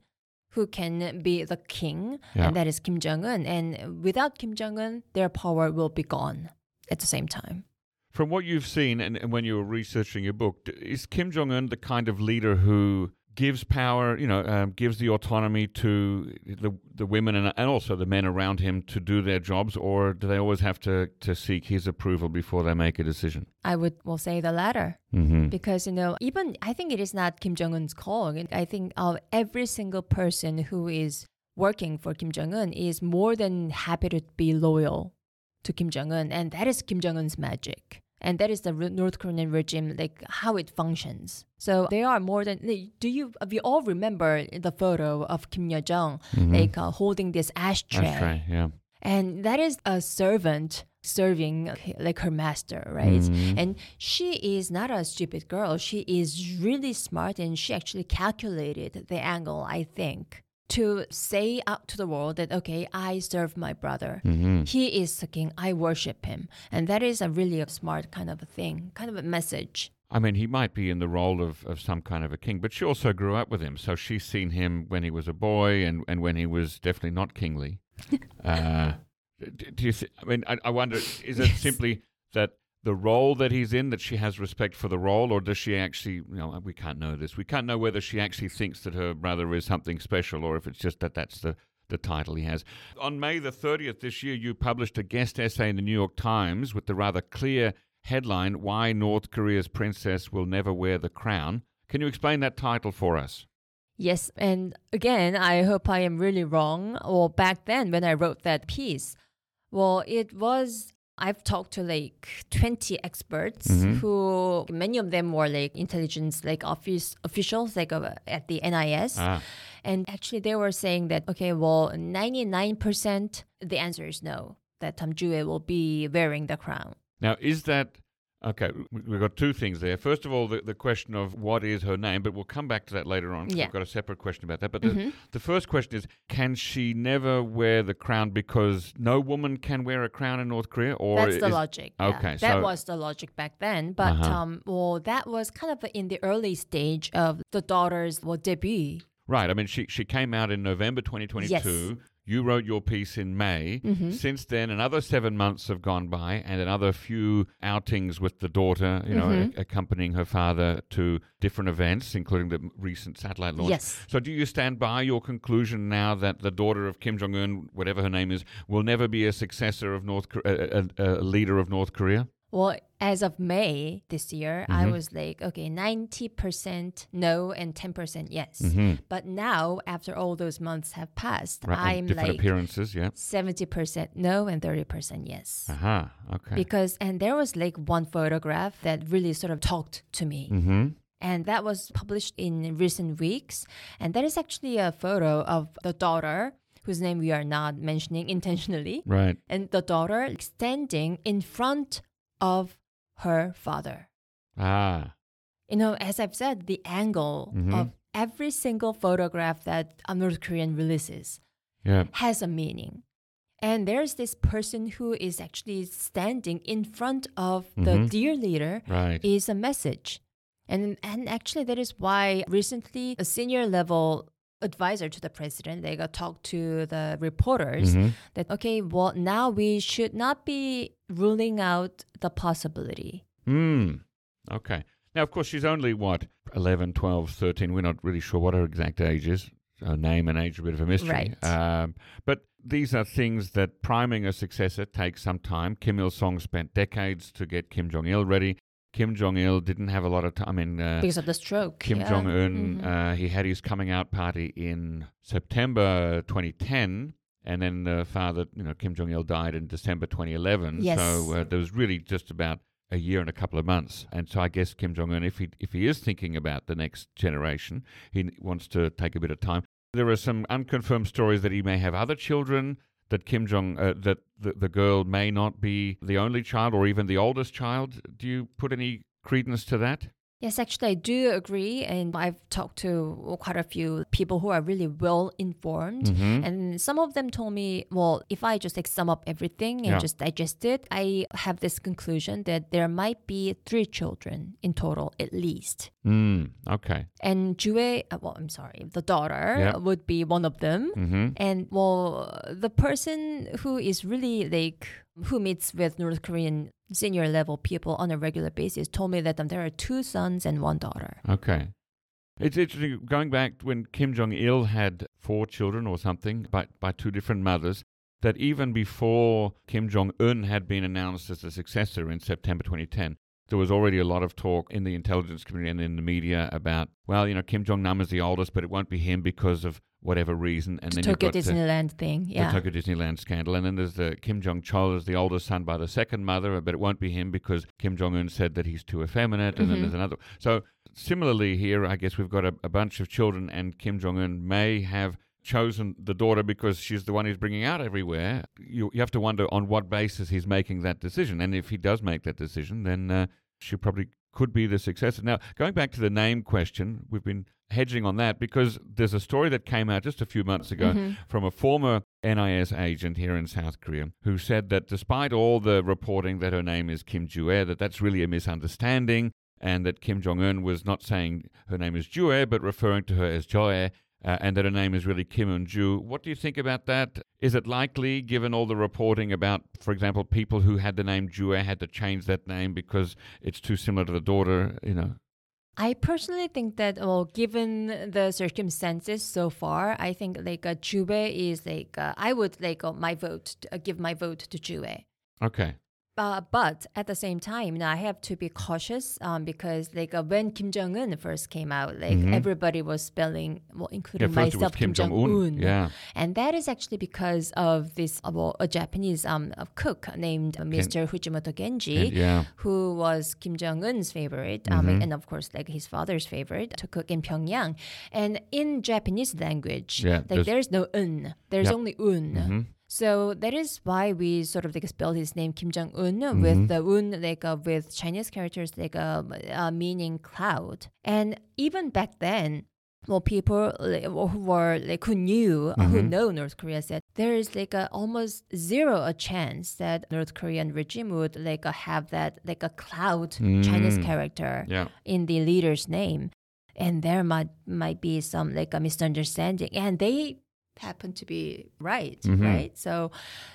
Speaker 3: who can be the king,
Speaker 1: Yeah.
Speaker 3: and that is Kim Jong un. And without Kim Jong un, their power will be gone at the same time.
Speaker 1: From what you've seen and, and when you were researching your book, is Kim Jong Un the kind of leader who gives power, you know, um, gives the autonomy to the the women and, and also the men around him to do their jobs, or do they always have to, to seek his approval before they make a decision?
Speaker 3: I would well say the latter
Speaker 1: Mm-hmm.
Speaker 3: because you know even I think it is not Kim Jong Un's call. I think of every single person who is working for Kim Jong Un is more than happy to be loyal to Kim Jong Un, and that is Kim Jong Un's magic. And that is the North Korean regime, like how it functions. So they are more than. Do you? We all remember the photo of Kim Yo Jong, like uh, holding this ashtray.
Speaker 1: Right. Yeah.
Speaker 3: And that is a servant serving like her master, right?
Speaker 1: Mm-hmm.
Speaker 3: And she is not a stupid girl. She is really smart and she actually calculated the angle, I think, to say out to the world that, okay, I serve my brother.
Speaker 1: Mm-hmm.
Speaker 3: He is the king. I worship him. And that is a really a smart kind of a thing, kind of a message.
Speaker 1: I mean, he might be in the role of, of some kind of a king, but she also grew up with him. So she's seen him when he was a boy and, and when he was definitely not kingly. uh, d- do you th- I mean, I, I wonder, is it
Speaker 3: Yes.
Speaker 1: simply that the role that he's in, that she has respect for the role, or does she actually, you know, we can't know this. We can't know whether she actually thinks that her brother is something special or if it's just that that's the, the title he has. On May the 30th this year, you published a guest essay in the New York Times with the rather clear headline Why North Korea's Princess Will Never Wear the Crown. Can you explain that title for us?
Speaker 3: Yes, and again, I hope I am really wrong. Well, back then when I wrote that piece, well, it was I've talked to like 20 experts who many of them were like intelligence like office officials like uh, at the NIS.
Speaker 1: Ah,
Speaker 3: And actually they were saying that okay, well, 99% the answer is no. That Tam Jue will be wearing the crown.
Speaker 1: now, is that. Okay, we- we've got two things there. First of all, the, the question of what is her name, but we'll come back to that later on.
Speaker 3: Yeah.
Speaker 1: I've got a separate question about that. But the, the first question is can she never wear the crown because no woman can wear a crown in North Korea? Or
Speaker 3: That's the
Speaker 1: is-
Speaker 3: logic. yeah.
Speaker 1: Okay,
Speaker 3: that
Speaker 1: so-
Speaker 3: was the logic back then. But
Speaker 1: Uh-huh.
Speaker 3: um, well, that was kind of in the early stage of the daughter's well debut.
Speaker 1: Right. I mean, she, she came out in November 2022.
Speaker 3: Yes.
Speaker 1: You wrote your piece in May.
Speaker 3: Mm-hmm.
Speaker 1: Since then, another seven months have gone by, and another few outings with the daughter, you know,
Speaker 3: Mm-hmm.
Speaker 1: a- accompanying her father to different events, including the recent satellite launch.
Speaker 3: Yes.
Speaker 1: So, do you stand by your conclusion now that the daughter of Kim Jong Un, whatever her name is, will never be a successor of North, a, a, a leader of North Korea?
Speaker 3: Well, as of May this year,
Speaker 1: Mm-hmm.
Speaker 3: I was like, okay, 90% no and 10% yes. But now, after all those months have passed,
Speaker 1: Mm-hmm. Right.
Speaker 3: I'm
Speaker 1: different
Speaker 3: like
Speaker 1: appearances, yeah.
Speaker 3: 70% no and 30% yes.
Speaker 1: Aha. Okay.
Speaker 3: Because, and there was like one photograph that really sort of talked to me.
Speaker 1: mm-hmm.
Speaker 3: And that was published in recent weeks. And that is actually a photo of the daughter whose name we are not mentioning intentionally,
Speaker 1: Right.
Speaker 3: and the daughter standing in front of her father.
Speaker 1: Ah.
Speaker 3: You know, as I've said, the angle
Speaker 1: Mhm.
Speaker 3: of every single photograph that a North Korean releases
Speaker 1: Yeah.
Speaker 3: has a meaning. And there's this person who is actually standing in front of the
Speaker 1: Mhm.
Speaker 3: dear leader
Speaker 1: Right.
Speaker 3: is a message. And and actually that is why recently a senior level advisor to the president they got talked to the reporters
Speaker 1: Mhm.
Speaker 3: that okay well now we should not be ruling out the possibility
Speaker 1: Hmm. Okay. Now, of course, she's only, what, 11, 12, 13. We're not really sure what her exact age is. Her name and age are a bit of a mystery.
Speaker 3: Right.
Speaker 1: Um, but these are things that priming a successor takes some time. Kim Il sung spent decades to get Kim Jong il ready. Kim Jong il didn't have a lot of time. I mean, uh,
Speaker 3: because of the stroke
Speaker 1: Kim
Speaker 3: yeah.
Speaker 1: Jong Un,
Speaker 3: Mhm.
Speaker 1: uh, he had his coming out party in September 2010, and then the father, you know, Kim Jong Il died in December 2011.
Speaker 3: Yes.
Speaker 1: So uh, there was really just about a year and a couple of months. And so I guess Kim Jong Un, if he if he is thinking about the next generation, he wants to take a bit of time. There are some unconfirmed stories that he may have other children. That Kim Jong, uh, that the, the girl may not be the only child or even the oldest child. Do you put any credence to that?
Speaker 3: Yes, actually, I do agree. And I've talked to quite a few people who are really well informed.
Speaker 1: Mhm.
Speaker 3: And some of them told me, well, if I just like sum up everything and
Speaker 1: Yeah.
Speaker 3: just digest it, I have this conclusion that there might be three children in total, at least.
Speaker 1: Mm, okay.
Speaker 3: And Jue, uh, well, I'm sorry, the daughter
Speaker 1: Yeah.
Speaker 3: would be one of them.
Speaker 1: Mm-hmm.
Speaker 3: And well, the person who is really like who meets with North Korean senior level people on a regular basis told me that um, there are two sons and one daughter.
Speaker 1: Okay. It's interesting going back when Kim Jong Il had four children or something by, by two different mothers, that even before Kim Jong un had been announced as the successor in September 2010, there was already a lot of talk in the intelligence community and in the media about, well, you know, Kim Jong Nam is the oldest, but it won't be him because of whatever reason. And
Speaker 3: The
Speaker 1: then
Speaker 3: Tokyo
Speaker 1: you've got the-
Speaker 3: Disneyland thing. Yeah.
Speaker 1: the Tokyo Disneyland scandal. And then there's the Kim Jong Chol as the oldest son by the second mother, but it won't be him because Kim Jong Un said that he's too effeminate. And then
Speaker 3: Mhm.
Speaker 1: there's another. So similarly here, I guess we've got a, a bunch of children, and Kim Jong Un may have chosen the daughter because she's the one he's bringing out everywhere. You, you have to wonder on what basis he's making that decision. And if he does make that decision, then uh, she probably could be the successor. Now, going back to the name question, we've been hedging on that because there's a story that came out just a few months ago
Speaker 3: Mhm.
Speaker 1: from a former NIS agent here in South Korea who said that despite all the reporting that her name is Kim Jue, that that's really a misunderstanding and that Kim Jong Un was not saying her name is Jue but referring to her as Joe. Uh, and that her name is really Kim Un Ju. What do you think about that? Is it likely, given all the reporting about, for example, people who had the name Jue had to change that name because it's too similar to the daughter? You know,
Speaker 3: I personally think that, well, given the circumstances so far, I think like uh, Jue is like uh, I would like uh, my vote uh, give my vote to Jue.
Speaker 1: okay,
Speaker 3: Uh, but at the same time, you know, I have to be cautious um, because like uh, when Kim Jong Un first came out, like
Speaker 1: Mhm.
Speaker 3: everybody was spelling, well, including
Speaker 1: was
Speaker 3: myself,
Speaker 1: Kim Jong Un. Yeah,
Speaker 3: And that is actually because of this, uh, well, a Japanese um, a cook named uh, Mr. Fujimoto Kenji,
Speaker 1: And- yeah,
Speaker 3: who was Kim Jong Un's favorite, um,
Speaker 1: Mhm.
Speaker 3: and of course, like his father's favorite, to cook in Pyongyang. And in Japanese language,
Speaker 1: Yeah,
Speaker 3: like
Speaker 1: there's-
Speaker 3: there's no un, there's only un.
Speaker 1: hmm
Speaker 3: So that is why we sort of like spelled his name Kim Jong Un
Speaker 1: Mhm.
Speaker 3: with the un like uh, with Chinese characters like uh, uh, meaning cloud. And even back then, well, people like, who were like who knew uh, who know North Korea said there is like a almost zero a chance that North Korean regime would like uh, have that like a cloud Chinese
Speaker 1: Mm.
Speaker 3: character
Speaker 1: yeah.
Speaker 3: in the leader's name, and there might might be some like a misunderstanding, and they happen to be right,
Speaker 1: Mhm.
Speaker 3: right? So,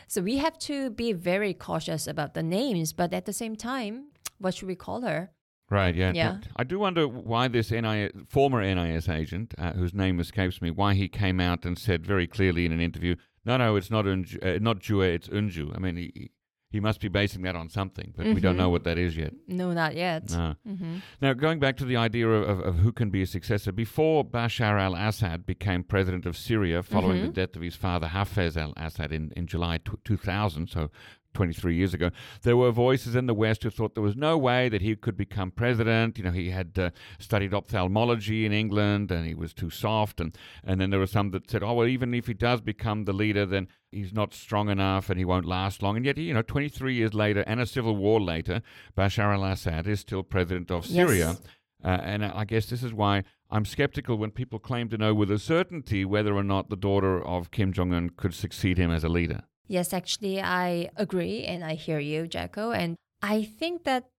Speaker 3: so we have to be very cautious about the names, but at the same time, what should we call her?
Speaker 1: Right, yeah.
Speaker 3: Yeah.
Speaker 1: I do wonder why this NIS, former NIS agent, uh, whose name escapes me, why he came out and said very clearly in an interview, no, no, it's not Unju, uh, not Jue, it's Unju. I mean, he, he must be basing that on something, but we don't
Speaker 3: Mhm.
Speaker 1: know what that is yet.
Speaker 3: No, not yet.
Speaker 1: No.
Speaker 3: hmm
Speaker 1: Now, going back to the idea of, of, of who can be a successor, before Bashar al Assad became president of Syria following the
Speaker 3: Mhm.
Speaker 1: death of his father Hafez al Assad in, in July t- 2000, so 23 years ago, there were voices in the West who thought there was no way that he could become president. You know, he had uh, studied ophthalmology in England and he was too soft. And, and then there were some that said, oh, well, even if he does become the leader, then he's not strong enough and he won't last long. And yet, you know, 23 years later and a civil war later, Bashar al Assad is still president of Syria.
Speaker 3: Yes.
Speaker 1: Uh, and I guess this is why I'm skeptical when people claim to know with a certainty whether or not the daughter of Kim Jong un could succeed him as a leader.
Speaker 3: Yes, actually, I agree and I hear you, Jacco. And I think that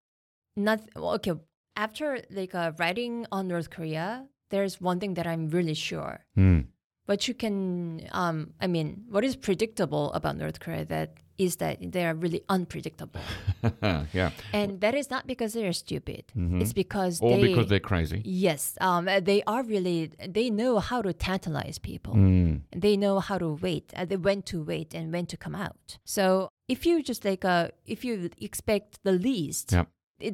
Speaker 3: not okay. After like uh, writing on North Korea, there's one thing that I'm really sure.
Speaker 1: Hmm.
Speaker 3: But you can, um, I mean, what is predictable about North Korea that is that they are really unpredictable,
Speaker 1: yeah.
Speaker 3: and that is not because they are stupid.
Speaker 1: Mhm.
Speaker 3: It's because
Speaker 1: Or
Speaker 3: they
Speaker 1: because they're crazy.
Speaker 3: yes, um, they are really they know how to tantalize people.
Speaker 1: Mm.
Speaker 3: they know how to wait uh, they when to wait and when to come out so if you just like uh if you expect the least
Speaker 1: Yep.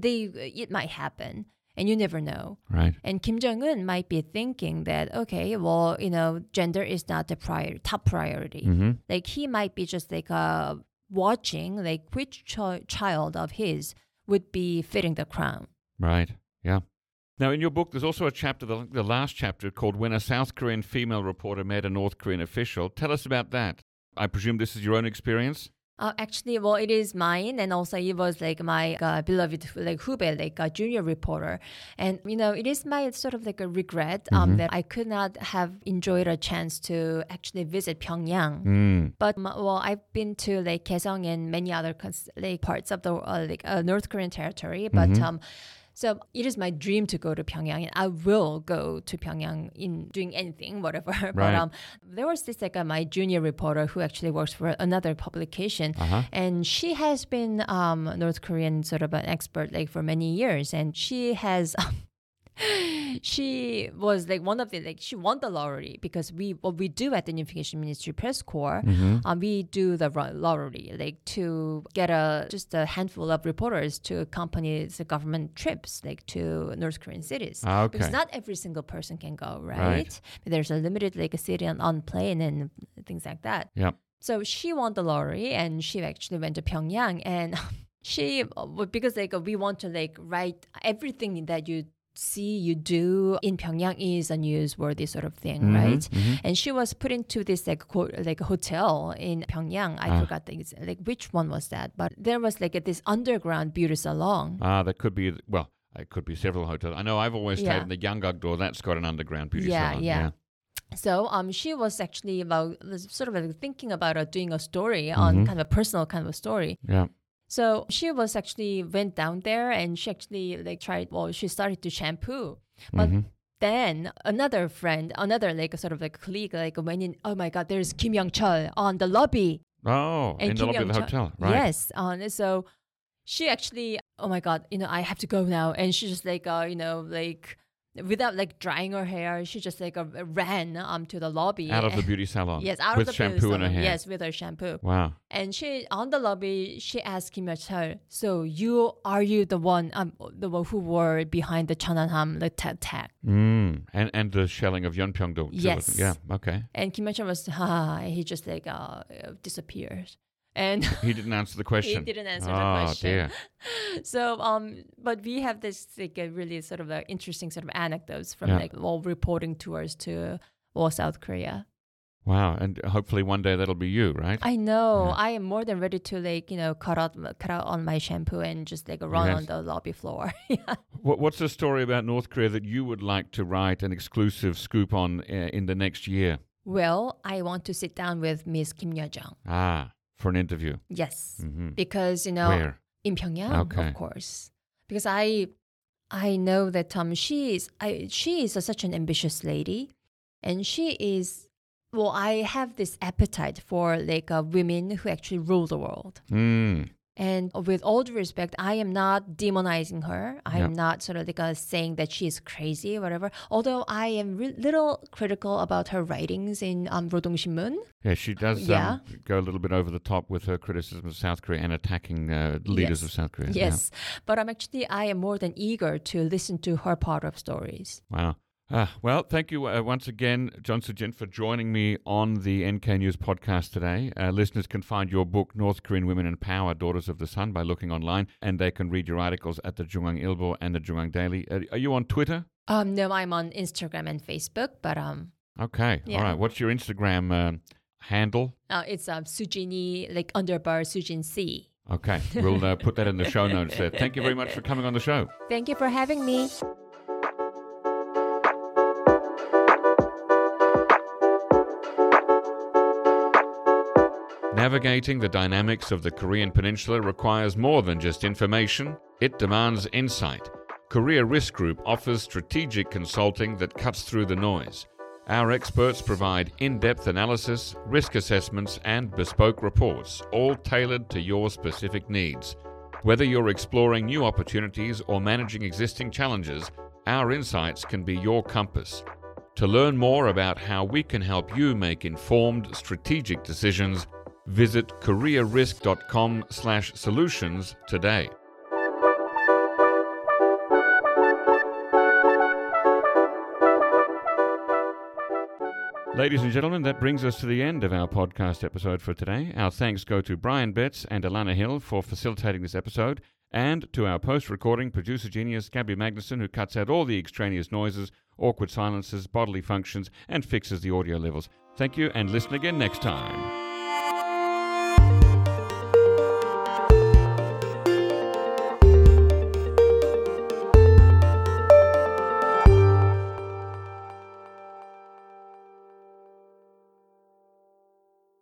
Speaker 3: they it might happen and you never know
Speaker 1: Right.
Speaker 3: and kim jong-un might be thinking that okay well you know gender is not the prior top priority
Speaker 1: hmm
Speaker 3: like he might be just like uh watching like which chi- child of his would be fitting the crown
Speaker 1: Right. Yeah. Now, in your book, there's also a chapter, the, the last chapter, called When a South Korean Female Reporter Met a North Korean Official. Tell us about that. I presume this is your own experience?
Speaker 3: Uh, actually, well, it is mine, and also it was like my uh, beloved like Hube, like a junior reporter, and you know, it is my sort of like a regret um, that I could not have enjoyed a chance to actually visit Pyongyang.
Speaker 1: Mm.
Speaker 3: But well, I've been to like Kaesong and many other like parts of the uh, like uh, North Korean territory, but um. So it is my dream to go to Pyongyang, and I will go to Pyongyang in doing anything, whatever. but um, there was this like uh, my junior reporter who actually works for another publication,
Speaker 1: Uh-huh.
Speaker 3: and she has been um, North Korean sort of an expert like for many years, and she has. she was like one of the like she won the lottery because we what we do at the Unification Ministry Press Corps
Speaker 1: Mm-hmm.
Speaker 3: um, we do the lottery like to get a just a handful of reporters to accompany the government trips like to North Korean cities
Speaker 1: Ah,
Speaker 3: because not every single person can go right,
Speaker 1: Right.
Speaker 3: there's a limited like a city on, on plane and things like that
Speaker 1: Yeah.
Speaker 3: so she won the lottery and she actually went to Pyongyang and she uh, because like we want to like write everything that you see you do in Pyongyang is a newsworthy sort of thing,
Speaker 1: Mhm,
Speaker 3: right?
Speaker 1: mhm.
Speaker 3: And she was put into this like co- like hotel in Pyongyang. I
Speaker 1: Ah.
Speaker 3: forgot the, ex- like which one was that, but there was like this underground beauty salon.
Speaker 1: Ah, that could be, well, it could be several hotels. I know I've always stayed
Speaker 3: Yeah.
Speaker 1: in the Yanggakdo. That's got an underground beauty
Speaker 3: Yeah,
Speaker 1: salon.
Speaker 3: yeah. yeah. So um, she was actually about sort of like thinking about uh, doing a story on
Speaker 1: Mhm.
Speaker 3: kind of a personal kind of a story.
Speaker 1: Yeah.
Speaker 3: So she was actually went down there and she actually like tried. Well, she started to shampoo, but
Speaker 1: Mhm.
Speaker 3: then another friend, another like sort of like colleague, like went in. Oh my God, there's Kim Young Chul on the lobby.
Speaker 1: Oh, in the
Speaker 3: Kim
Speaker 1: lobby of the hotel. Right.
Speaker 3: Yes. Um, so she actually, oh my God, you know, I have to go now. And she just like, uh, you know, like without like drying her hair, she just like uh, ran um to the lobby.
Speaker 1: Out of the beauty salon.
Speaker 3: Yes, out
Speaker 1: with
Speaker 3: of the
Speaker 1: shampoo
Speaker 3: beauty
Speaker 1: in her hair.
Speaker 3: Yes, with her shampoo.
Speaker 1: Wow.
Speaker 3: And she on the lobby, she asked Kim Chul, "So you are you the one um the one who were behind the Cheonanham the ta- tag?"
Speaker 1: Mm. And and the shelling of Yeonpyeongdo. too,
Speaker 3: Yes.
Speaker 1: Yeah. Okay.
Speaker 3: And Kim Chul was ha, he just like uh disappeared, and
Speaker 1: He didn't answer the question.
Speaker 3: He didn't answer
Speaker 1: oh,
Speaker 3: the question.
Speaker 1: dear.
Speaker 3: so um, but we have this like a really sort of uh, interesting sort of anecdotes from
Speaker 1: Yeah.
Speaker 3: like all reporting tours to well South Korea.
Speaker 1: Wow. And hopefully one day that'll be you, right?
Speaker 3: I know.
Speaker 1: Yeah.
Speaker 3: I am more than ready to like you know cut out cut out on my shampoo and just like run
Speaker 1: Yes.
Speaker 3: on the lobby floor. yeah.
Speaker 1: What, what's the story about North Korea that you would like to write an exclusive scoop on uh, in the next year?
Speaker 3: Well, I want to sit down with Miss Kim Yo Jong.
Speaker 1: Ah, for an interview.
Speaker 3: Yes,
Speaker 1: hmm
Speaker 3: because you know
Speaker 1: Where?
Speaker 3: in Pyongyang,
Speaker 1: Okay.
Speaker 3: of course. Because I I know that um she is I she is a, such an ambitious lady, and she is. Well, I have this appetite for like uh, women who actually rule the world.
Speaker 1: Mm.
Speaker 3: And with all due respect, I am not demonizing her. I am
Speaker 1: Yeah.
Speaker 3: not sort of like uh, saying that she is crazy or whatever. Although I am re- little critical about her writings in um, Rodong Sinmun.
Speaker 1: Yeah, she does
Speaker 3: Yeah.
Speaker 1: um, go a little bit over the top with her criticism of South Korea and attacking uh, leaders
Speaker 3: Yes.
Speaker 1: of South Korea.
Speaker 3: Yes, but I'm actually I am more than eager to listen to her part of stories.
Speaker 1: Wow. Ah, well, thank you uh, once again, Chun Sujin, for joining me on the NK News podcast today. Uh, listeners can find your book, North Korean Women in Power, Daughters of the Sun, by looking online, and they can read your articles at the JoongAng Ilbo and the JoongAng Daily. Uh, are you on Twitter?
Speaker 3: Um, no, I'm on Instagram and Facebook, but um,
Speaker 1: Okay,
Speaker 3: Yeah.
Speaker 1: all right. What's your Instagram um handle?
Speaker 3: uh, it's um Sujini like underbar Sujin C.
Speaker 1: Okay, we'll uh, put that in the show notes there. Thank you very much for coming on the show.
Speaker 3: Thank you for having me.
Speaker 1: Navigating the dynamics of the Korean Peninsula requires more than just information, it demands insight. Korea Risk Group offers strategic consulting that cuts through the noise. Our experts provide in depth analysis, risk assessments, and bespoke reports, all tailored to your specific needs. Whether you're exploring new opportunities or managing existing challenges, our insights can be your compass. To learn more about how we can help you make informed, strategic decisions, visit korearisk.com/solutions today. Ladies and gentlemen, that brings us to the end of our podcast episode for today. Our thanks go to Brian Betts and Alana Hill for facilitating this episode, and to our post recording producer genius Gabby Magnuson, who cuts out all the extraneous noises, awkward silences, bodily functions, and fixes the audio levels. Thank you, and listen again next time.